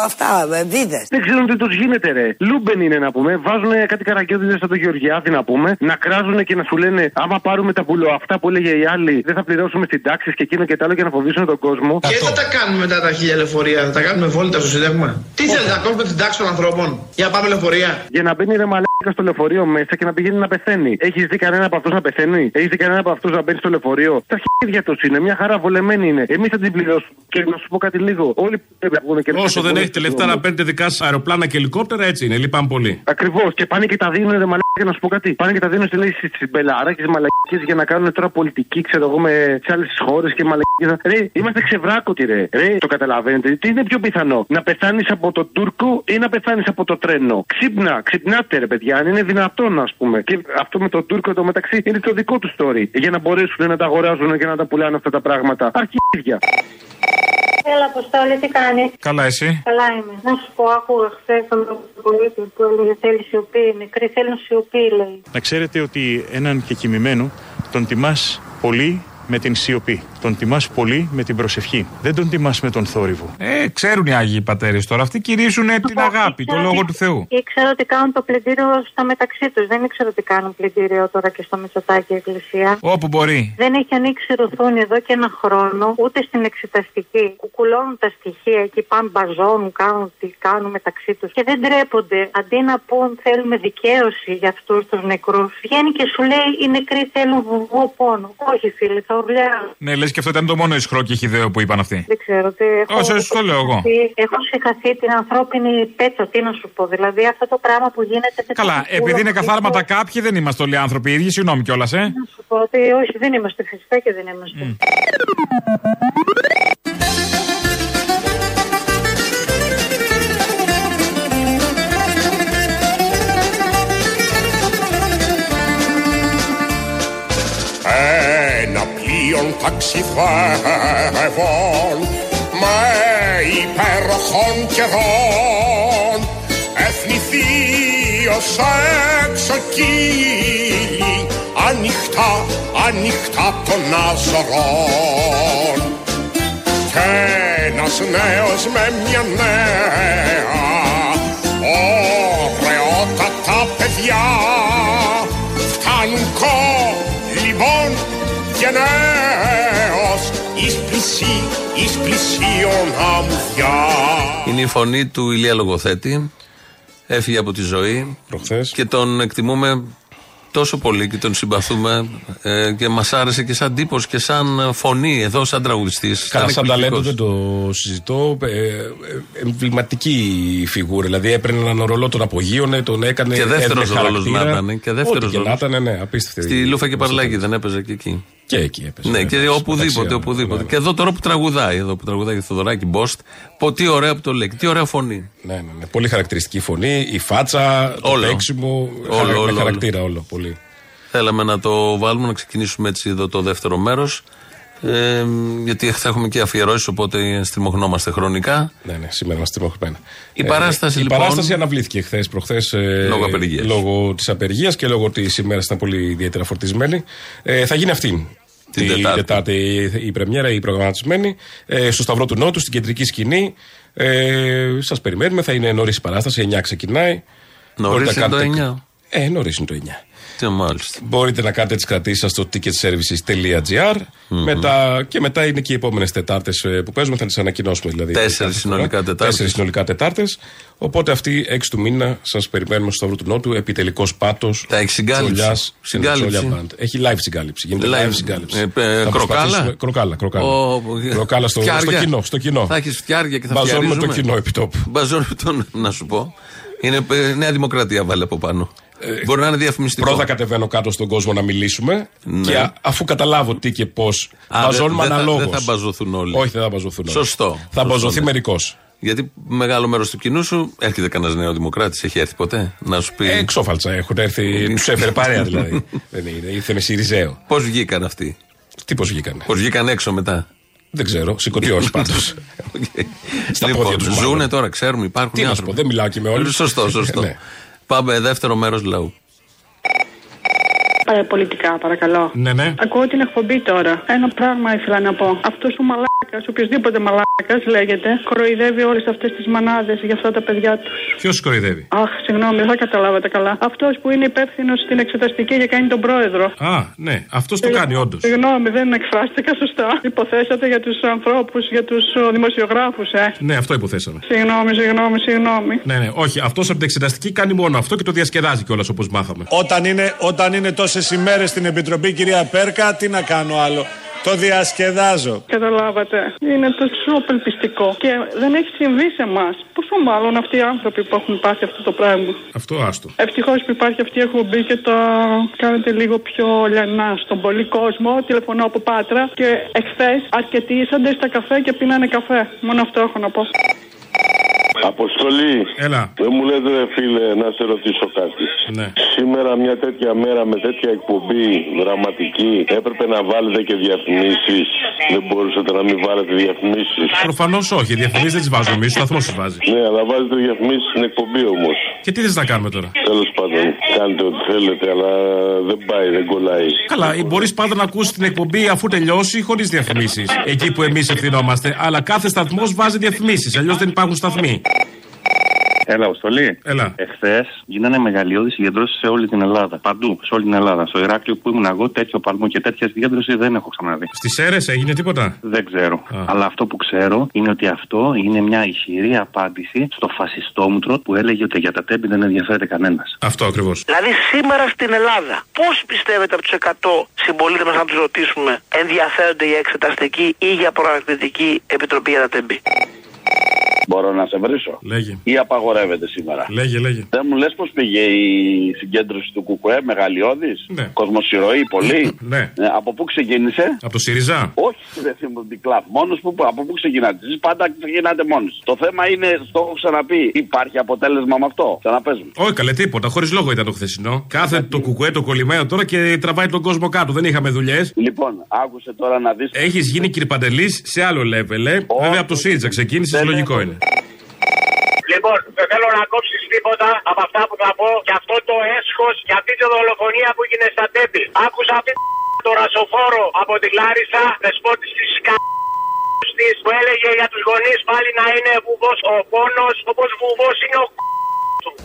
αυτά, ε, βίδες. Δεν ξέρουν τι τους γίνεται, ρε. Λούμπεν είναι να πούμε. Βάζουν κάτι καραγκιόζηδες από το Γεωργιάδη να πούμε. Να κράζουν και να σου λένε άμα πάρουμε τα αυτά που έλεγε η άλλη, δεν θα πληρώσουμε στην τάξη και εκείνο και τα άλλο για να φοβήσουν τον κόσμο. Και θα τα κάνουμε μετά τα χίλια λεωφορεία, θα τα κάνουμε βόλτα στο Σύνταγμα. Τι θέλετε να κόβουμε την τάξη των ανθρώπων για να πάμε λεωφορεία; Για να μπαίνει ρε μαλάκα στο λεωφορείο μέσα και να πηγαίνει να πεθαίνει. Έχεις δει κανένα από αυτούς να πεθαίνει; Έχεις δει κανένα από αυτούς να μπαίνει στο λεωφορείο; Τα χέρια τους είναι, μια χαρά βολεμένη είναι. Εμείς θα την πληρώσουμε. Και να σου πω κάτι λίγο. Όλοι πρέπει να βγουν και Όσο δεν έχετε λεφτά να παίρνετε δικά σας αεροπλάνα και ελικόπτερα, έτσι είναι. Λυπάμαι πολύ. Ακριβώς. Και πάνε και τα δίνουν ρε μαλάκα να σου πω κάτι. Πάνε και τα δίνουν στις μπελάρα και τι μαλακίες για να κάνουν τώρα πολιτική, ξέρω εγώ, με σε άλλες χώρες και μαλακίες. Ρε, είμαστε ξεβράκωτοι, ρε. Ρε, το καταλαβαίνετε. Τι είναι πιο πιθανό, να πεθάνεις από τον Τούρκο ή να πεθάνεις από το τρένο; Ξύπνα, ξυπνάτε, ρε παιδιά, αν είναι δυνατόν, ας πούμε. Και αυτό με τον Τούρκο εδώ μεταξύ είναι το δικό του story. Για να μπορέσουν να τα αγοράζουν και να τα πουλάνε αυτά τα πράγματα. Αρχίδια. Έλα, Αποστόλη, τι κάνεις; Καλά, εσύ; Καλά είμαι. Να σου πω, άκουγα χθες τον πολίτη που έλεγε θέλει σιωπή. Νεκροί θέλουν σιωπή, λέει. Να ξέρετε ότι έναν και κοιμημένο τον τιμάς πολύ με την σιωπή. Τον τιμάς πολύ με την προσευχή. Δεν τον τιμάς με τον θόρυβο. Ε, ξέρουν οι Άγιοι Πατέρες τώρα. Αυτοί κηρύσουν την αγάπη, το λόγο του Θεού. Ήξερα ότι κάνουν το πλυντήριο στα μεταξύ τους. Δεν ήξερα ότι κάνουν πλυντήριο τώρα και στο Μητσοτάκι Εκκλησία. Όπου μπορεί. Δεν έχει ανοίξει ρουθούνη εδώ και ένα χρόνο, ούτε στην εξεταστική. Κουκουλώνουν τα στοιχεία εκεί, πάνε μπαζώνουν, κάνουν τι κάνουν μεταξύ τους. Και δεν τρέπονται. Αντί να πούν θέλουμε δικαίωση για αυτούς τους νεκρούς, βγαίνει και σου λέει οι νεκροί θέλουν βουβό πόνο. Όχι, φίλε, θα ουρλιάζουν. Ναι, λες και αυτό ήταν το μόνο ισχυρό και χιδαίο που είπαν αυτοί. Δεν ξέρω τι. Έχω, Όσο το λέω εγώ. Έχω συγχαθεί την ανθρώπινη πέτσα, τι να σου πω. Δηλαδή αυτό το πράγμα που γίνεται. Καλά, επειδή είναι καθάρματα κάποιοι, δεν είμαστε όλοι άνθρωποι οι ίδιοι, συγγνώμη κιόλας, ε. Να σου πω ότι όχι, δεν είμαστε φυσικά και δεν είμαστε. Mm. Πλοίων ταξιδεύων με υπέροχων καιρών ευνηθίως εξοκύλι ανοιχτά, ανοιχτά των αζωρών. Και ένας νέος με μια νέα ωραιότατα παιδιά. Φτάνουν κόλλημον γενναίος εις πλησί, εις πλησίον αμμουδιά. Είναι η φωνή του Ηλία Λογοθέτη. Έφυγε από τη ζωή. Προχθές. Και τον εκτιμούμε τόσο πολύ και τον συμπαθούμε ε, και μας άρεσε και σαν τύπος και σαν φωνή εδώ, σαν τραγουδιστής. Καλά, σαν ταλέντο δεν το συζητώ. Ε, ε, εμβληματική φιγούρα. Δηλαδή έπαιρνε έναν ρολό, τον απογείωνε, τον έκανε. Και δεύτερος ρόλος να ήταν. Και δεύτερος ρόλο. να ήταν, ναι, απίστευτη. Στη Λούφα και Παρλάκη δεν έπαιζε και εκεί. Και εκεί έπαιζε. Ναι, και Μεταξύ οπουδήποτε, άλλων. οπουδήποτε. Και εδώ τώρα που τραγουδάει, εδώ που τραγουδάει το Θοδωράκι Μπόστ, πω τι ωραία που το λέει, και τι ωραία φωνή. Ναι, ναι, ναι. Πολύ χαρακτηριστική φωνή, η φάτσα, το Όλο. παίξιμο. Όλο, χαρα- όλο, με όλο. χαρακτήρα όλο. Πολύ. Θέλαμε να το βάλουμε, να ξεκινήσουμε έτσι εδώ το δεύτερο μέρος. Ε, γιατί θα έχουμε και αφιερώσεις, οπότε στριμωχνόμαστε χρονικά. Ναι, ναι, σήμερα είμαστε στριμωγμένα. Η παράσταση η λοιπόν. παράσταση αναβλήθηκε χθες, προχθές. Λόγω απεργίας. Λόγω της απεργίας και λόγω ότι η ημέρα ήταν πολύ ιδιαίτερα φορτισμένη. Ε, θα γίνει αυτή. Την Τετάρτη. η, η πρεμιέρα, η προγραμματισμένη, ε, στο Σταυρό του Νότου, στην κεντρική σκηνή. Ε, Σας περιμένουμε, θα είναι νωρίς η παράσταση, 9 ξεκινάει. Νωρίς Μπορείτε να είναι το κάνετε- 9. Ε, νωρίς είναι το 9. Τι μάλιστα. Μπορείτε να κάνετε τις κρατήσεις σας στο ticketservices.gr. Μετά, και μετά είναι και οι επόμενες Τετάρτες που παίζουμε. Θα τις ανακοινώσουμε δηλαδή. Τέσσερις κάθε φορά. συνολικά Τετάρτες. Τέσσερις συνολικά Τετάρτες. Οπότε αυτή 6 του μήνα σας περιμένουμε στο Σταυρό του Νότου. Επιτελικός πάτος. Τα έχει συγκάλυψη. Συγκάλυψη. Έχει live συγκάλυψη. Γίνεται Live. live συγκάλυψη. Ε, ε, Θα κροκάλα; προσπαθήσουμε- Κροκάλα; Κροκάλα, Ω, κροκάλα στο, στο φτιάρια. κοινό. Στο κοινό. Θα έχεις φτιάρια και θα Μπαζώνουμε φτιαρίζουμε. το κοινό επιτόπου. Μπαζώνουμε τον, να σου πω. Είναι ε, Νέα Δημοκρατία, βάλε από πάνω. Μπορεί να είναι διαφημιστικό. Ε, Πρώτα κατεβαίνω κάτω στον κόσμο να μιλήσουμε Ναι. και α- αφού καταλάβω τι και πώς. Α, Μπαζώνουμε δεν θα- αναλόγως. δεν θα μπαζωθούν όλοι. Όχι, δεν θα μπαζωθούν όλοι. Σωστό. Θα Σωστό, μπαζωθεί ναι. μερικός. Γιατί μεγάλο μέρος του κοινού σου έρχεται κανένας νέο δημοκράτης. Έχει έρθει ποτέ να σου πει; Εξόφαλτσα έχουν έρθει. Τους έφερε παρέα δηλαδή. Δεν είναι. Ήρθε με Σιριζέο. Πώς βγήκαν αυτοί; Τι πώς βγήκανε; Πώς βγήκαν έξω μετά; Δεν ξέρω. Σηκωτή όχι πάντως. Στα λοιπόν, πόδια του. ζούνε τώρα, ξέρουμε, υπάρχουν. Τι να σου άνθρωποι. πω, δεν μιλάω και με όλους. Σωστό, σωστό. Ναι. Πάμε δεύτερο μέρος λαού. Ε, πολιτικά, παρακαλώ. Ναι, ναι. Ακούω την εκπομπή τώρα. Ένα πράγμα ήθελα να πω. Αυτός ο μαλάκας, οποιοδήποτε μαλάκας λέγεται, κοροϊδεύει όλες αυτές τις μανάδες για αυτά τα παιδιά τους. Ποιος κοροϊδεύει; Αχ, συγγνώμη, δεν θα καταλάβατε καλά. Αυτός που είναι υπεύθυνος στην εξεταστική και κάνει τον πρόεδρο. Α, ναι. Αυτός το κάνει όντως. Συγγνώμη, δεν εκφράστηκα σωστά. Υποθέσατε για τους ανθρώπους, για τους δημοσιογράφους, ε. Ναι, αυτό υποθέσαμε. Συγγνώμη, συγγνώμη, συγγνώμη. Ναι, ναι, όχι. Αυτός από την εξεταστική κάνει μόνο αυτό και το διασκεδάζει κιόλας όπως μάθαμε. Όταν είναι, όταν είναι τόσε ημέρες στην Επιτροπή, κυρία Πέρκα, τι να κάνω άλλο. Το διασκεδάζω. Καταλάβατε. Είναι τόσο απελπιστικό και δεν έχει συμβεί σε εμάς. Πόσο μάλλον αυτοί οι άνθρωποι που έχουν πάθει αυτό το πράγμα. Αυτό άστο. Ευτυχώς που υπάρχει αυτή η εκπομπή και τα κάνετε λίγο πιο λιανά στον πολύ κόσμο. Τηλεφωνώ από Πάτρα και εχθές αρκετοί ήσαντες στα καφέ και πίνανε καφέ. Μόνο αυτό έχω να πω. Αποστολή. Έλα. Δεν μου λέτε, ρε φίλε, να σε ρωτήσω κάτι. Ναι. Σήμερα, μια τέτοια μέρα με τέτοια εκπομπή δραματική, έπρεπε να βάλετε και διαφημίσεις. Δεν μπορούσατε να μην βάλετε διαφημίσεις. Προφανώς όχι. Οι διαφημίσεις δεν τις βάζουμε εμείς, ο σταθμός τις βάζει. Ναι, αλλά βάζετε διαφημίσεις στην εκπομπή όμως. Και τι θες να κάνουμε τώρα; Τέλος πάντων, κάντε ό,τι θέλετε, αλλά δεν πάει, δεν κολλάει. Καλά, μπορείς πάντα να ακούσει την εκπομπή αφού τελειώσει χωρίς διαφημίσεις. Εκεί που εμείς ευθυνόμαστε. Αλλά κάθε σταθμός βάζει διαφημίσεις. Αλλιώς δεν υπάρχουν σταθμοί. Έλα, Αποστολή. Έλα. Εχθές γίνανε μεγαλειώδεις συγκεντρώσεις σε όλη την Ελλάδα. Παντού, σε όλη την Ελλάδα. Στο Ηράκλειο που ήμουν εγώ, τέτοιο παλμό και τέτοια συγκέντρωσης δεν έχω ξαναδεί. Στι αίρε έγινε τίποτα; Δεν ξέρω. Αλλά αυτό που ξέρω είναι ότι αυτό είναι μια ισχυρή απάντηση στο φασιστόμουτρο που έλεγε ότι για τα τέμπη δεν ενδιαφέρεται κανένας. Αυτό ακριβώς. Δηλαδή σήμερα στην Ελλάδα, πώς πιστεύετε από τους 100 συμπολίτε μας να τους ρωτήσουμε ενδιαφέρονται για εξεταστική ή για προανακριτική επιτροπή για τα τέμπη; Μπορώ να σε βρίσω. Λέγε. Ή απαγορεύεται σήμερα. Λέγε, λέγε. Δεν μου λες πώς πήγε η συγκέντρωση του Κουκουέ, μεγαλειώδης. Ναι. Κοσμοσυρωή, πολύ; Ναι. Ε, από πού ξεκίνησε; Από το ΣΥΡΙΖΑ. Όχι, δεν θυμάμαι την κλαφ. Μόνος που, από πού ξεκινάτε. Εσείς; Πάντα ξεκινάτε μόνοι. σας. Το θέμα είναι, το έχω ξαναπεί, υπάρχει αποτέλεσμα με αυτό; Ξαναπέζουμε. Όχι, καλέ, τίποτα. Χωρίς λόγο ήταν το χθεσινό. Κάθε το κουκουέ το κολλημένο τώρα και τραβάει τον κόσμο κάτω. Δεν είχαμε δουλειές. Λοιπόν, άκουσε τώρα να δεις. Έχεις γίνει κύριε Παντελής σε άλλο level, ε. Βέβαια από το ΣΥΡΙΖΑ ξεκίνησες, λογικό είναι. Λοιπόν, δεν θέλω να κόψεις τίποτα από αυτά που θα πω και αυτό το έσχος για αυτή τη δολοφονία που έγινε στα τέμπη. Άκουσα αυτή το ρασοφόρο από τη Λάρισα, δεσπότης της κα... της, που έλεγε για τους γονείς πάλι να είναι βουβός ο πόνος, όπως βουβός είναι ο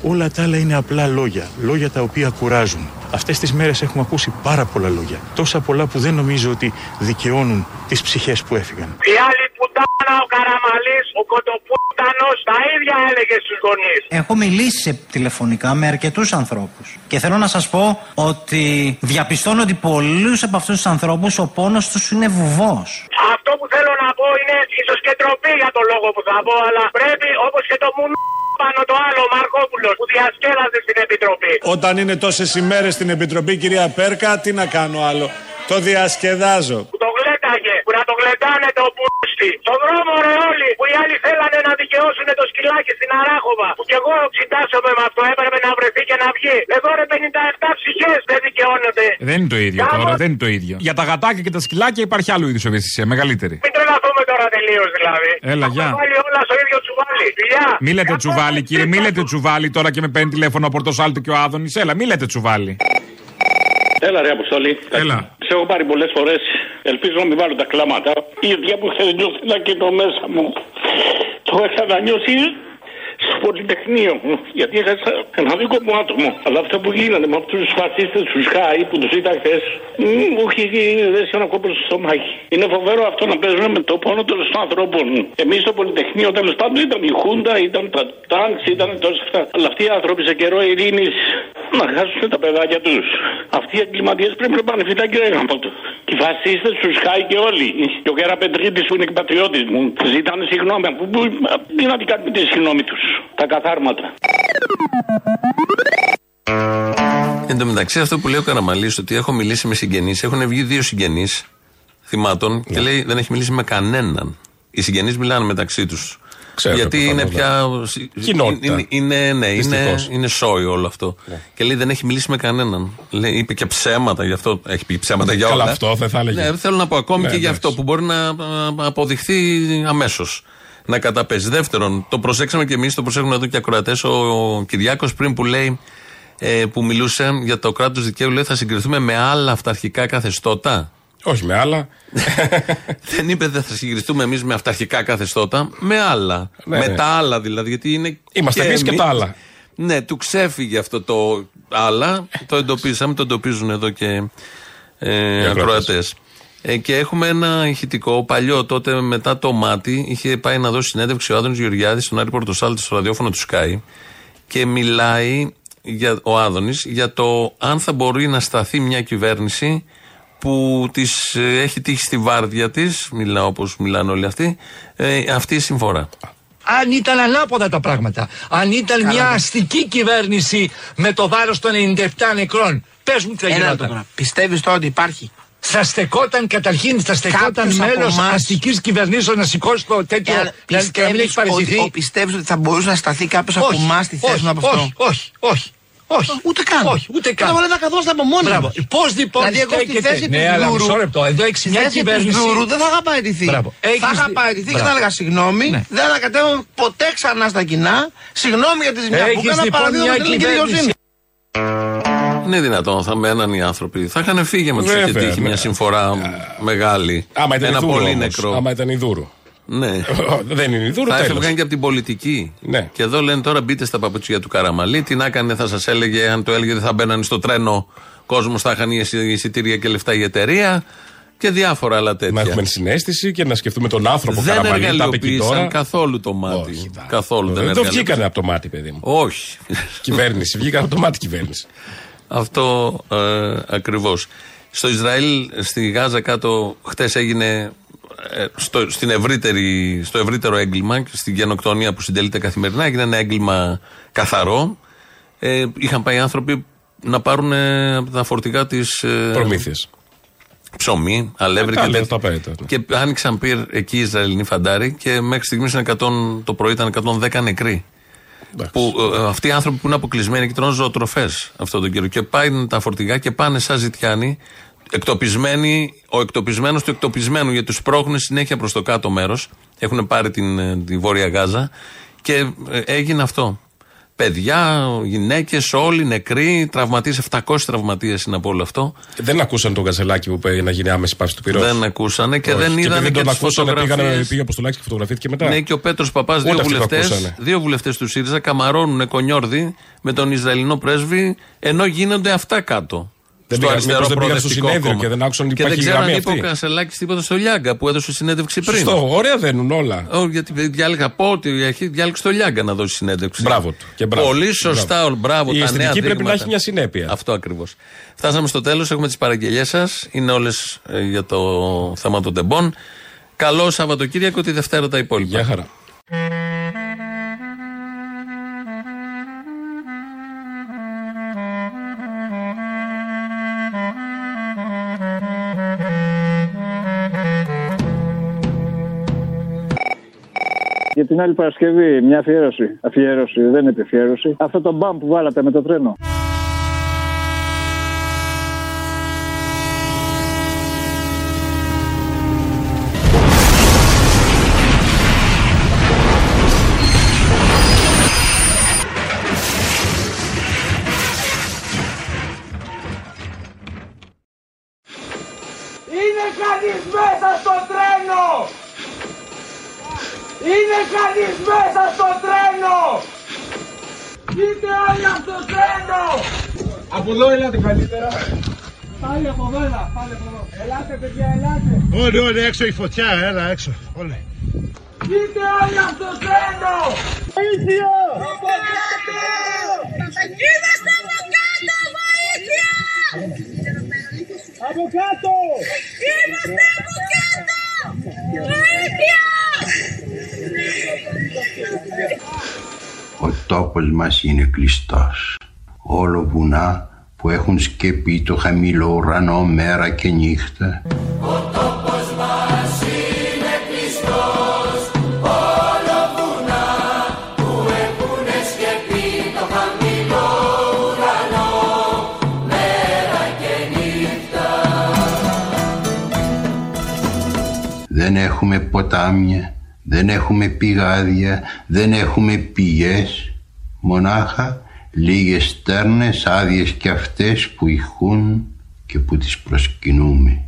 Όλα τα άλλα είναι απλά λόγια. Λόγια τα οποία κουράζουν. Αυτές τις μέρες έχουμε ακούσει πάρα πολλά λόγια. Τόσα πολλά που δεν νομίζω ότι δικαιώνουν τις ψυχές που έφυγαν. Η άλλη πουτάνα, ο Καραμαλής, ο Κοτοπούτανος, τα ίδια έλεγε στους γονείς. Έχω μιλήσει σε τηλεφωνικά με αρκετούς ανθρώπους. Και θέλω να σας πω ότι διαπιστώνω ότι πολλούς από αυτούς τους ανθρώπους ο πόνος τους είναι βουβός. Αυτό που θέλω να πω είναι ίσω και τροπή για το λόγο που θα πω, αλλά πρέπει όπως και το μου πάνω κάνω το άλλο, ο Μαρκόπουλος που διασκέδασε στην Επιτροπή. Όταν είναι τόσες ημέρες στην Επιτροπή, κυρία Πέρκα, τι να κάνω άλλο. Το διασκεδάζω. Που το γλέταγε, που να το γλεντάνε το πούστη. Στον δρόμο ρε όλοι, που οι άλλοι θέλανε να δικαιώσουν το σκυλάκι στην Αράχοβα. Που κι εγώ συντάσσομαι με αυτό, έπρεπε να βρεθεί και να βγει. Εδώ ρε 57 ψυχές δεν δικαιώνονται. Δεν είναι το ίδιο Κάμω- τώρα, δεν είναι το ίδιο. Για τα γατάκια και τα σκυλάκια υπάρχει άλλο είδους ευαισθησία, μεγαλύτερη. Μην τρελαθούμε τώρα τελείως δηλαδή. Έλα, Έχουμε γεια. βάλει όλα στο ίδιο τσουβάλι. Φιλιά. Μη λέτε τσουβάλι, κύριε, μη λέτε τσουβάλι τώρα και με παίρνει τηλέφωνο ο Πορτοσάλτο και ο Άδωνης. Έλα, μη λέτε τσουβάλι. Έλα ρε Αποστολή. Έλα. Σε έχω πάρει πολλές φορές. Ελπίζω να μην βάλω τα κλάματα. Η ίδια που είχα νιώσει ένα κενό μέσα μου. Το είχα να νιώσει στο Πολυτεχνείο μου. Γιατί έχασα ένα δικό μου άτομο. Αλλά αυτά που γίνανε με αυτούς τους φασίστες τους Σκάι που τους είδα χθες. Μου έχει δέσει ένα κόπο στο στομάχι. Είναι φοβερό αυτό να παίζουν με το πόνο των ανθρώπων. Εμείς στο Πολυτεχνείο τέλος πάντων ήταν η Χούντα, ήταν τα τάγκς, ήταν τόσα αυτά. Αλλά αυτοί οι άνθρωποι σε καιρό ειρήνης να χάσουν τα παιδάκια τους. Αυτοί οι εγκληματίες πρέπει να πάνε φυλάκι ρε γάμο του. Και οι φασίστες τους χάει και όλοι. Και ο Κέρα Πετρίτη που είναι και πατριώτης μου. Ζητάνε συγγνώμη. Που, που, τι να την κάνουμε τη συγγνώμη τους. Τα καθάρματα. Εν τω μεταξύ, αυτό που λέει ο Καραμαλής, ότι έχω μιλήσει με συγγενείς, έχουν βγει δύο συγγενείς θυμάτων και λέει δεν έχει μιλήσει με κανέναν. Οι συγγενείς μιλάνε μεταξύ τους. Ξέρω Γιατί προφανώς, είναι ναι. πια. Κοινότητα. Είναι, είναι, ναι, είναι, Δυστυχώς. είναι σόι όλο αυτό. Και λέει δεν έχει μιλήσει με κανέναν. Λέει, είπε και ψέματα γι' αυτό. Έχει πει ψέματα για όλα. Καλά, αυτό δεν θα έλεγε. Ναι, θέλω να πω ακόμη Ναι, και γι' εντάξει. αυτό που μπορεί να α, αποδειχθεί αμέσως. Να καταπέσει. Δεύτερον, το προσέξαμε και εμείς, το προσέχουν εδώ και οι ακροατές. Ο, ο Κυριάκος πριν που λέει, ε, που μιλούσε για το κράτος δικαίου, λέει θα συγκριθούμε με άλλα αυταρχικά καθεστώτα. Όχι με άλλα. Δεν είπε δεν θα συγκριθούμε εμείς με αυταρχικά καθεστώτα, με άλλα. Ναι, με ναι. τα άλλα δηλαδή. Γιατί είναι Είμαστε εμείς και εμείς. τα άλλα. Ναι, του ξέφυγε αυτό το άλλα. το εντοπίσαμε, το εντοπίζουν εδώ και ε, Οι ακροατές. ακροατές. Ε, και έχουμε ένα ηχητικό παλιό τότε μετά το μάτι. Είχε πάει να δώσει συνέντευξη ο Άδωνης Γεωργιάδης στον Άρη Πορτοσάλτη στο ραδιόφωνο του Sky και μιλάει για, ο Άδωνης για το αν θα μπορεί να σταθεί μια κυβέρνηση που της, ε, έχει τύχει στη βάρδια της, μιλάω όπως μιλάνε όλοι αυτοί, ε, αυτή η συμφορά. Αν ήταν ανάποδα τα πράγματα, αν ήταν μια αστική κυβέρνηση με το βάρος των 97 νεκρών, πες μου τι θα Ένα γινόταν. λεπτό τώρα. Πιστεύεις τώρα ότι υπάρχει; Θα στεκόταν καταρχήν, θα στεκόταν Κάποιος από μέλος εμάς- αστικής κυβερνήσεω να σηκώσει το τέτοιο. Και αν να- και να μην έχει πιστεύεις παραιτηθεί. ότι, πιστεύεις ότι θα μπορούσε να σταθεί κάποιος από Όχι, εμάς στη θέση όχι, του από αυτό; όχι, όχι, όχι. Όχι. Ούτε καν. Όχι, ούτε καν. Τώρα δεν θα καθόμαστε από μόνοι Μπράβο. μας. Πώς λοιπόν Δηλαδή, εγώ στη στέκεται. θέση Ναι, του αλλά Δούρου- μισό λεπτό. Εδώ έχει Στη μια θέση του κυβέρνηση. Δούρου δεν θα είχα παραιτηθεί. Μπράβο. Θα Έχεις είχα δει- παραιτηθεί και Μπράβο. θα έλεγα συγγνώμη. Ναι. Δεν θα κατέβω ποτέ ξανά στα κοινά. Συγγνώμη για τη ζημιά που Έχεις έκανα. λοιπόν Παραδείγμα μια την ελληνική κυβέρνηση. δικαιοσύνη. Είναι δυνατόν, θα μέναν οι άνθρωποι. Θα είχαν φύγει με τους είχε Βέβαια, τύχει ναι. μια συμφορά μεγάλη. Άμα ήταν Ένα η Δούρου πολύ όμως. νεκρό. Άμα ήταν η Δούρου. Ναι. Δεν είναι η Δούρου, θα τέλος. έφευγαν και από την πολιτική. Ναι. Και εδώ λένε τώρα μπείτε στα παπουτσιά του Καραμαλή. Τι να έκανε, θα σας έλεγε, αν το έλεγε, δεν θα μπαίνανε στο τρένο. Κόσμος θα είχαν εισιτήρια και λεφτά η εταιρεία. Και διάφορα άλλα τέτοια. Να έχουμε συνέστηση και να σκεφτούμε τον άνθρωπο δεν Καραμαλή. Τα είπε εκεί εργαλειοποίησαν τώρα. καθόλου το μάτι. καθόλου δεν Δεν το εργαλειοποίησαν. βγήκανε από το μάτι, παιδί μου. Όχι. Κυβέρνηση. Βγήκαν από το μάτι κυβέρνηση. Αυτό ε, ακριβώς. Στο Ισραήλ, στη Γάζα κάτω, χτες έγινε ε, στο, στην ευρύτερη, στο ευρύτερο έγκλημα, στην γενοκτονία που συντελείται καθημερινά, έγινε ένα έγκλημα καθαρό. Ε, είχαν πάει άνθρωποι να πάρουν ε, από τα φορτηγά της. Ε, Προμήθειες. Ψωμί, αλεύρι Τα και λέει, τέτοια. τα απαραίτητα, ναι. Και άνοιξαν πυρ εκεί οι Ισραηλινοί φαντάροι και μέχρι στιγμής το πρωί ήταν 110 νεκροί. Που, ε, αυτοί οι άνθρωποι που είναι αποκλεισμένοι και τρώνε ζωοτροφές αυτόν τον καιρό. Και πάει τα φορτηγά και πάνε σαν ζητιάνοι, εκτοπισμένοι, ο εκτοπισμένος του εκτοπισμένου, γιατί τους πρόχνουν συνέχεια προς το κάτω μέρος. Έχουν πάρει την, ε, τη Βόρεια Γάζα και ε, έγινε αυτό. Παιδιά, γυναίκες, όλοι νεκροί, τραυματίες, 700 τραυματίες είναι από όλο αυτό. Δεν ακούσαν τον Καζελάκη που είπε να γίνει άμεση πάυση του πυρός. Δεν ακούσανε και δεν επειδή είδανε δεν και τον τις ακούσανε, πήγανε, φωτογραφίες. πήγε από το και φωτογραφήθηκε μετά. Ναι, και ο Πέτρος Παπάς, δύο Ούτε αυτοί το βουλευτές ακούσανε. δύο βουλευτές του ΣΥΡΙΖΑ καμαρώνουν κονιόρδι με τον Ισραηλινό πρέσβη, ενώ γίνονται αυτά κάτω. Δεν στο πήγαν- αριστερό μήπως δεν πήγαν στο προοδευτικό συνέδριο κόμμα. και δεν άκουσαν ότι Και δεν υπάρχει ξέρω αν γραμμή είπε ο αυτή. Κασελάκης τίποτα στο Λιάγκα που έδωσε συνέντευξη πριν. Σωστό, ωραία δένουν όλα. Ω, γιατί διάλεγα από ό,τι έχει διάλεξε το Λιάγκα να δώσει συνέντευξη. Μπράβο του. Και μπράβο. Πολύ σωστά, Μπράβο. μπράβο. Η τα αισθητική νέα πρέπει να δείγματα. έχει μια συνέπεια. Αυτό ακριβώς. Φτάσαμε στο τέλος, έχουμε τις παραγγελίες σας. Είναι όλες για το θέμα των τεμπών. Καλό Σαββατοκύριακο, τη Δευτέρα τα υπόλοιπα. Γεια χαρά. Για την άλλη Παρασκευή, μια αφιέρωση. Αφιέρωση, δεν είναι επιφιέρωση. Αυτό το μπαμ που βάλατε με το τρένο. Από εδώ ελάτε καλύτερα. Πάλι από εδώ, έλα, πάλι από εδώ. Ελάτε παιδιά, ελάτε. Όλοι, όλοι έξω η φωτιά, έλα έξω. Όλοι. Βγείτε όλοι από το τρένο! Βοήθεια! Από κάτω! Είμαστε από κάτω, βοήθεια! Από κάτω! Είμαστε από κάτω! Βοήθεια! Ο τόπος μας είναι κλειστός. Όλο βουνά που έχουν σκεπεί το χαμηλό ουρανό μέρα και νύχτα. Ο τόπος μας είναι κλειστός Όλο βουνά που έχουνε σκεπεί το χαμηλό ουρανό Μέρα και νύχτα Δεν έχουμε ποτάμια, δεν έχουμε πηγάδια, δεν έχουμε πηγές. Μονάχα λίγες στέρνες άδειες κι αυτές που ηχούν και που τις προσκυνούμε.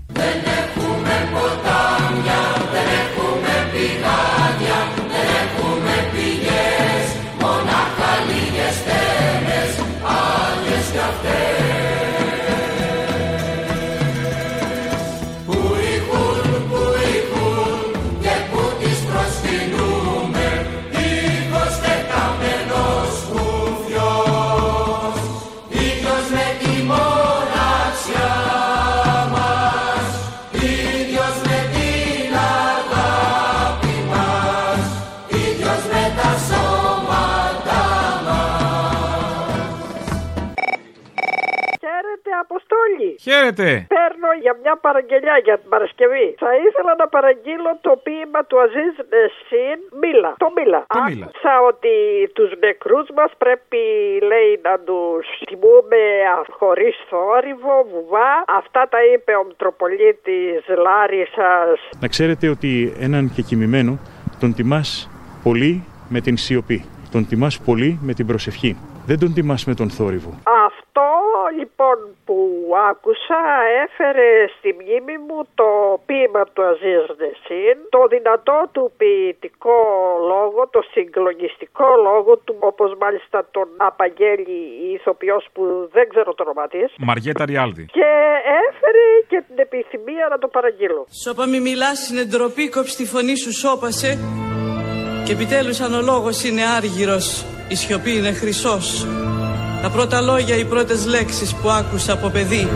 Για μια παραγγελιά για την Παρασκευή. Θα ήθελα να παραγγείλω το ποίημα του Αζίζ Νεσίν Μίλα. Το Μίλα. Τι Μίλα; Άκουσα ότι τους νεκρούς μας πρέπει, λέει, να τους τιμούμε χωρίς θόρυβο, βουβά. Αυτά τα είπε ο Μητροπολίτης Λάρισας. Να ξέρετε ότι έναν και κοιμημένο τον τιμάς πολύ με την σιωπή. Τον τιμάς πολύ με την προσευχή. Δεν τον τιμάς με τον θόρυβο. Αυτό λοιπόν που άκουσα έφερε στη μνήμη μου το ποίημα του Αζίζ Νεσίν, το δυνατό του ποιητικό λόγο, το συγκλονιστικό λόγο του, όπως μάλιστα τον απαγγέλει η ηθοποιός που δεν ξέρω το όνομα της. Μαριέτα Ριάλδη. Και έφερε και την επιθυμία να το παραγγείλω. Σώπα μη μιλάς, είναι ντροπή, κόψει τη φωνή σου, σώπασε. Και επιτέλους αν ο λόγος είναι άργυρος, η σιωπή είναι χρυσός. Τα πρώτα λόγια, οι πρώτες λέξεις που άκουσα από παιδί.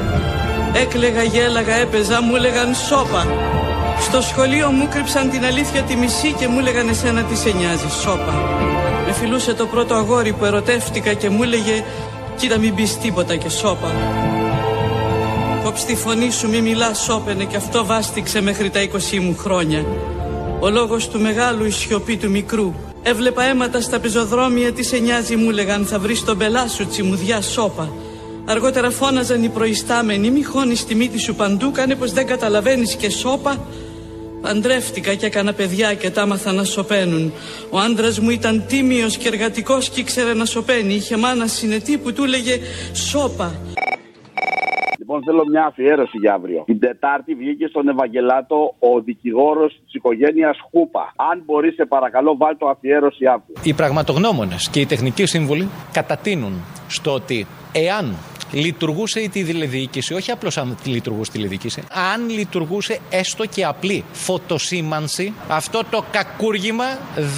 Έκλεγα, γέλαγα, έπαιζα, μου έλεγαν σώπα. Στο σχολείο μου κρύψαν την αλήθεια τη μισή και μου έλεγαν εσένα τι σε νοιάζει, σώπα. Με φιλούσε το πρώτο αγόρι που ερωτεύτηκα και μου έλεγε κοίτα μην πεις τίποτα και σώπα. Κόψ τη φωνή σου μη μιλάς σώπαινε και αυτό βάστηξε μέχρι τα 20 μου χρόνια. Ο λόγος του μεγάλου η σιωπή του μικρού. Έβλεπα αίματα στα πεζοδρόμια τι σε νοιάζει μου λέγαν θα βρεις τον πελά σου τσιμουδιά σώπα. Αργότερα φώναζαν οι προϊστάμενοι μη χώνεις τη μύτη σου παντού κάνε πως δεν καταλαβαίνεις και σώπα. Παντρεύτηκα και έκανα παιδιά και τα άμαθα να σωπαίνουν. Ο άντρας μου ήταν τίμιος και εργατικός και ήξερε να σωπαίνει. Είχε μάνα συνετή που του έλεγε σώπα. Λοιπόν, θέλω μια αφιέρωση για αύριο. Την Τετάρτη βγήκε στον Ευαγγελάτο ο δικηγόρος της οικογένειας Χούπα. Αν μπορείς, σε παρακαλώ, βάλ το αφιέρωση αύριο. Οι πραγματογνώμονες και οι τεχνικοί σύμβουλοι κατατείνουν στο ότι εάν λειτουργούσε η τηλεδιοίκηση, όχι απλώς αν λειτουργούσε η τηλεδιοίκηση, αν λειτουργούσε έστω και απλή φωτοσήμανση, αυτό το κακούργημα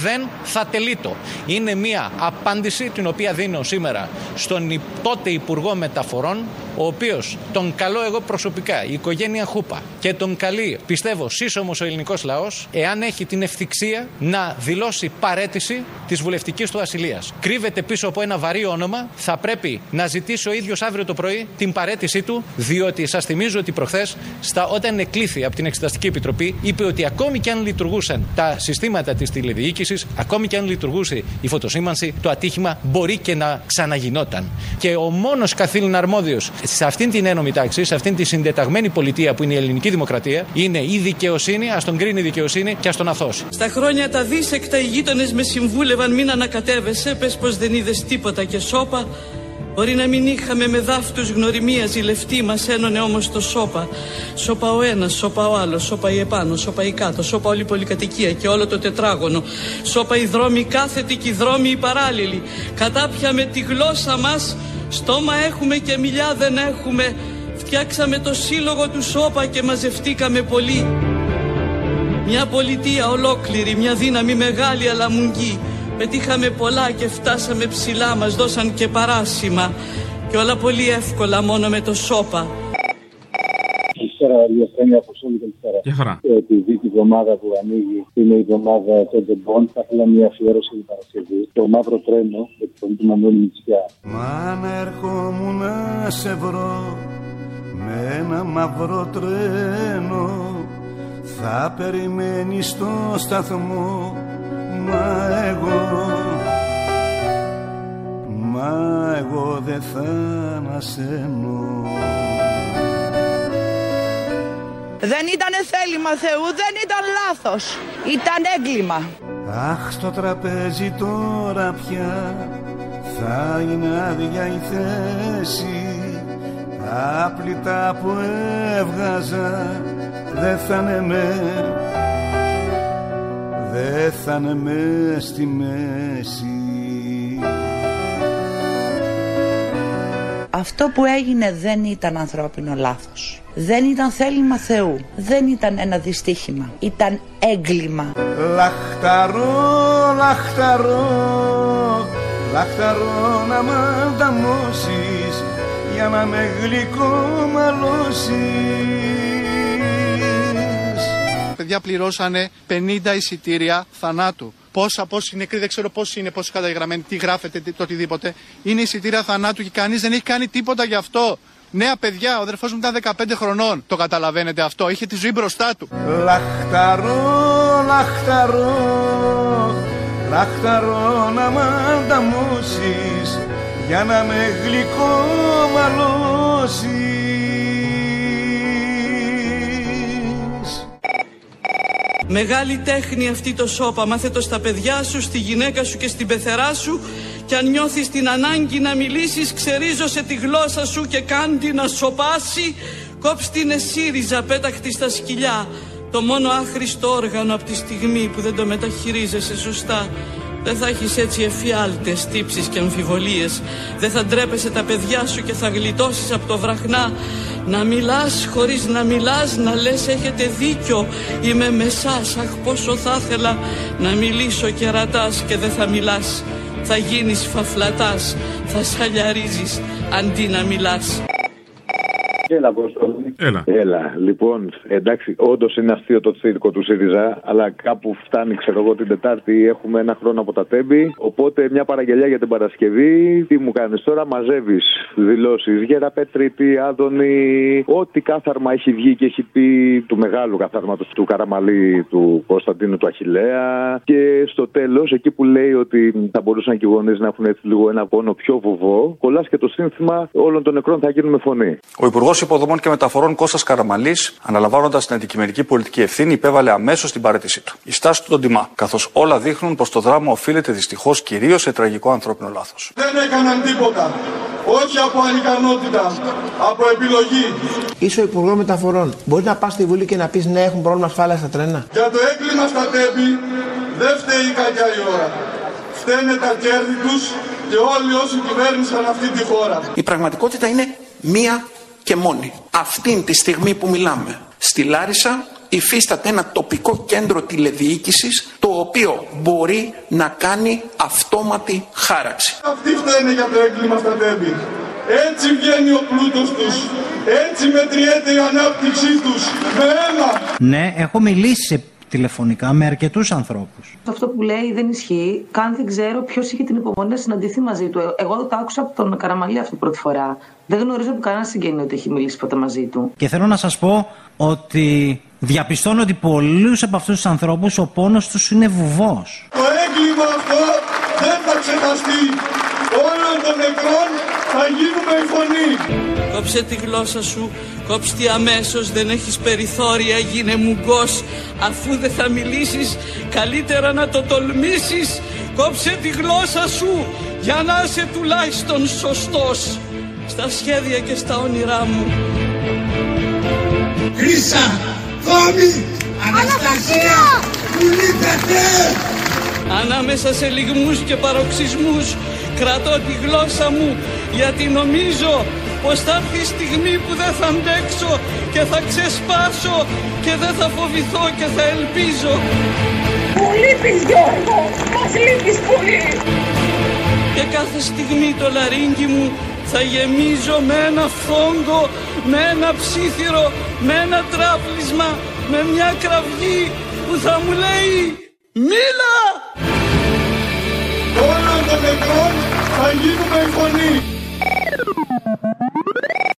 δεν θα τελείτο. Είναι μια απάντηση την οποία δίνω σήμερα στον υ- τότε Υπουργό Μεταφορών, ο οποίος τον καλώ εγώ προσωπικά, η οικογένεια Χούπα, και τον καλεί, πιστεύω, σύσσωμος ο ελληνικός λαός, εάν έχει την ευθυξία να δηλώσει παρέτηση της βουλευτικής του ασυλίας. Κρύβεται πίσω από ένα βαρύ όνομα, θα πρέπει να ζητήσει ζητήσει ο ίδιος αύριο το πρωί την παρέτησή του, διότι σας θυμίζω ότι προχθές, όταν εκλήθη από την Εξεταστική Επιτροπή, είπε ότι ακόμη και αν λειτουργούσαν τα συστήματα της τηλεδιοίκησης, ακόμη και αν λειτουργούσε η φωτοσύμανση, το ατύχημα μπορεί και να ξαναγινόταν. Και ο μόνος καθήλυνα αρμόδιος σε αυτήν την ένωμη τάξη, σε αυτήν τη συντεταγμένη πολιτεία που είναι η ελληνική δημοκρατία, είναι η δικαιοσύνη, ας τον κρίνει η δικαιοσύνη και ας τον αθώσει. Στα χρόνια τα δίσεκτα οι γείτονες με συμβούλευαν μην ανακατεύεσαι, πες πως δεν είδες τίποτα και σώπα. Μπορεί να μην είχαμε με δάφτους γνωριμίας ζηλευτή, μας ένωνε όμως το σώπα. Σώπα ο ένας, σώπα ο άλλος, σώπα η επάνω, σώπα η κάτω, σώπα όλη η πολυκατοικία και όλο το τετράγωνο. Σώπα οι δρόμοι κάθετοι και οι δρόμοι οι παράλληλοι. Κατάπια με τη γλώσσα μας, στόμα έχουμε και μιλιά δεν έχουμε. Φτιάξαμε το σύλλογο του σώπα και μαζευτήκαμε πολύ. Μια πολιτεία ολόκληρη, μια δύναμη μεγάλη αλλά μουγγή. Πετύχαμε πολλά και φτάσαμε ψηλά, μας δώσαν και παράσημα. Και όλα πολύ εύκολα μόνο με το σώπα. Καλησπέρα, Διαθένη Αποστόλη, καλησπέρα. Γεια χαρά. Ε, Επειδή η εβδομάδα που ανοίγει είναι η εβδομάδα των τεμπών, θα ήθελα μια αφιέρωση την Παρασκευή. Το μαύρο τρένο, με τη φωνή του Μανώλη Μητσιά. Μα αν ερχόμουν να σε βρω με ένα μαύρο τρένο θα περιμένεις στο σταθμό μα εγώ μα εγώ δεν θα ανασένω Δεν ήταν θέλημα Θεού, δεν ήταν λάθος. Ήταν έγκλημα. Αχ στο τραπέζι τώρα πια θα είναι άδεια η θέση τα πλητά που έβγαζα δεν θα είναι με δεν θα είναι μες στη μέση Αυτό που έγινε δεν ήταν ανθρώπινο λάθος. Δεν ήταν θέλημα Θεού. Δεν ήταν ένα δυστύχημα. Ήταν έγκλημα. Λαχταρώ, λαχταρώ Λαχταρώ να μ' ανταμώσεις Για να με γλυκό Παιδιά πληρώσανε 50 εισιτήρια θανάτου. Πόσα, πόσοι νεκροί, δεν ξέρω πόσοι είναι, πόσοι καταγεγραμμένοι, τι γράφετε, τι, το οτιδήποτε. Είναι εισιτήρια θανάτου και κανείς δεν έχει κάνει τίποτα γι' αυτό. Νέα παιδιά, ο αδερφός μου ήταν 15 χρονών. Το καταλαβαίνετε αυτό, είχε τη ζωή μπροστά του. Λαχταρώ, λαχταρώ Λαχταρώ να μ' ανταμώσεις Για να με γλυκό μαλώσεις Μεγάλη τέχνη αυτή το σώπα. Μάθε το στα παιδιά σου, στη γυναίκα σου και στην πεθερά σου. Και αν νιώθεις την ανάγκη να μιλήσεις, ξερίζωσε τη γλώσσα σου και κάντι να σοπάσει. Κόψ την εσύριζα, πέταχτη στα σκυλιά. Το μόνο άχρηστο όργανο από τη στιγμή που δεν το μεταχειρίζεσαι σωστά. Δεν θα έχεις έτσι εφιάλτες, τύψεις και αμφιβολίες. Δεν θα ντρέπεσαι τα παιδιά σου και θα γλιτώσεις από το βραχνά. Να μιλάς χωρίς να μιλάς, να λες έχετε δίκιο. Είμαι με σας, αχ πόσο θα ήθελα να μιλήσω και ρατάς και δεν θα μιλάς. Θα γίνεις φαφλατάς, θα σαλιαρίζεις αντί να μιλάς. Έλα, Αποστόλη. Έλα. Έλα. Λοιπόν, εντάξει, όντως είναι αστείο το τσίρκο του ΣΥΡΙΖΑ, αλλά κάπου φτάνει, ξέρω εγώ, την Τετάρτη. Έχουμε ένα χρόνο από τα τέμπη. Οπότε μια παραγγελιά για την Παρασκευή. Τι μου κάνεις τώρα, μαζεύεις δηλώσεις. Γεραπέτρητη, Άδωνη, ό,τι κάθαρμα έχει βγει και έχει πει του μεγάλου καθάρματος του Καραμαλή, του Κωνσταντίνου του Αχηλέα. Και στο τέλος, εκεί που λέει ότι θα μπορούσαν και οι γονείς να έχουν έτσι λίγο ένα πόνο πιο βουβό, κολλάς και το σύνθημα όλων των νεκρών θα γίνουν με φωνή. Ο Υπουργός Υποδομών και Μεταφορών Κώστας Καραμαλής, αναλαμβάνοντας την αντικειμενική πολιτική ευθύνη, υπέβαλε αμέσως την παρέτησή του. Η στάση του τον τιμά, καθώς όλα δείχνουν πως το δράμα οφείλεται δυστυχώς κυρίως σε τραγικό ανθρώπινο λάθος. Δεν έκαναν τίποτα. Όχι από ανικανότητα, από επιλογή. Είσαι ο Υπουργός Μεταφορών. Μπορείς να πας στη Βουλή και να πεις ναι, έχουν πρόβλημα ασφάλεια στα τρένα. Για το έγκλημα στα τέμπη δεν φταίει η κακιά η ώρα. Φταίνε τα κέρδη τους και όλοι όσοι κυβέρνησαν αυτή τη χώρα. Η πραγματικότητα είναι μία και μόνη. Αυτή τη στιγμή που μιλάμε. Στη Λάρισα υφίσταται ένα τοπικό κέντρο τηλεδιοίκησης το οποίο μπορεί να κάνει αυτόματη χάραξη. Αυτοί φταίνε για το έγκλημα στα τέμπη. Έτσι βγαίνει ο πλούτος τους. Έτσι μετριέται η ανάπτυξή τους. Με αίμα. Ναι, έχω μιλήσει σε τηλεφωνικά με αρκετούς ανθρώπους. Αυτό που λέει δεν ισχύει. Καν δεν ξέρω ποιος είχε την υπομονή να συναντηθεί μαζί του. Εγώ το άκουσα από τον Καραμαλή αυτή πρώτη φορά. Δεν γνωρίζω από κανένας συγγενή ότι έχει μιλήσει ποτέ μαζί του. Και θέλω να σας πω ότι διαπιστώνω ότι πολλούς από αυτούς τους ανθρώπους ο πόνος τους είναι βουβός. Το έγκλημα αυτό δεν θα ξεχαστεί. Όλων των νεκρών θα γίνουμε η φωνή. Κόψε τη γλώσσα σου, κόψε τη αμέσως, δεν έχεις περιθώρια, γίνε μουγκός. Αφού δεν θα μιλήσεις, καλύτερα να το τολμήσεις. Κόψε τη γλώσσα σου, για να είσαι τουλάχιστον σωστός. Στα σχέδια και στα όνειρά μου. Χρύσα, Κόμη, Αναστασία, Βουλίδατε. Ανάμεσα σε λιγμούς και παροξισμούς κρατώ τη γλώσσα μου γιατί νομίζω πως θα έρθει η στιγμή που δεν θα αντέξω και θα ξεσπάσω και δεν θα φοβηθώ και θα ελπίζω. Μου λείπεις Γιώργο, μας λείπεις πολύ. Και κάθε στιγμή το λαρίνκι μου θα γεμίζω με ένα φόγκο, με ένα ψήθυρο, με ένα τράπλισμα, με μια κραυγή που θα μου λέει «Μίλα!» Όλων των νεκρών θα γίνουμε η φωνή.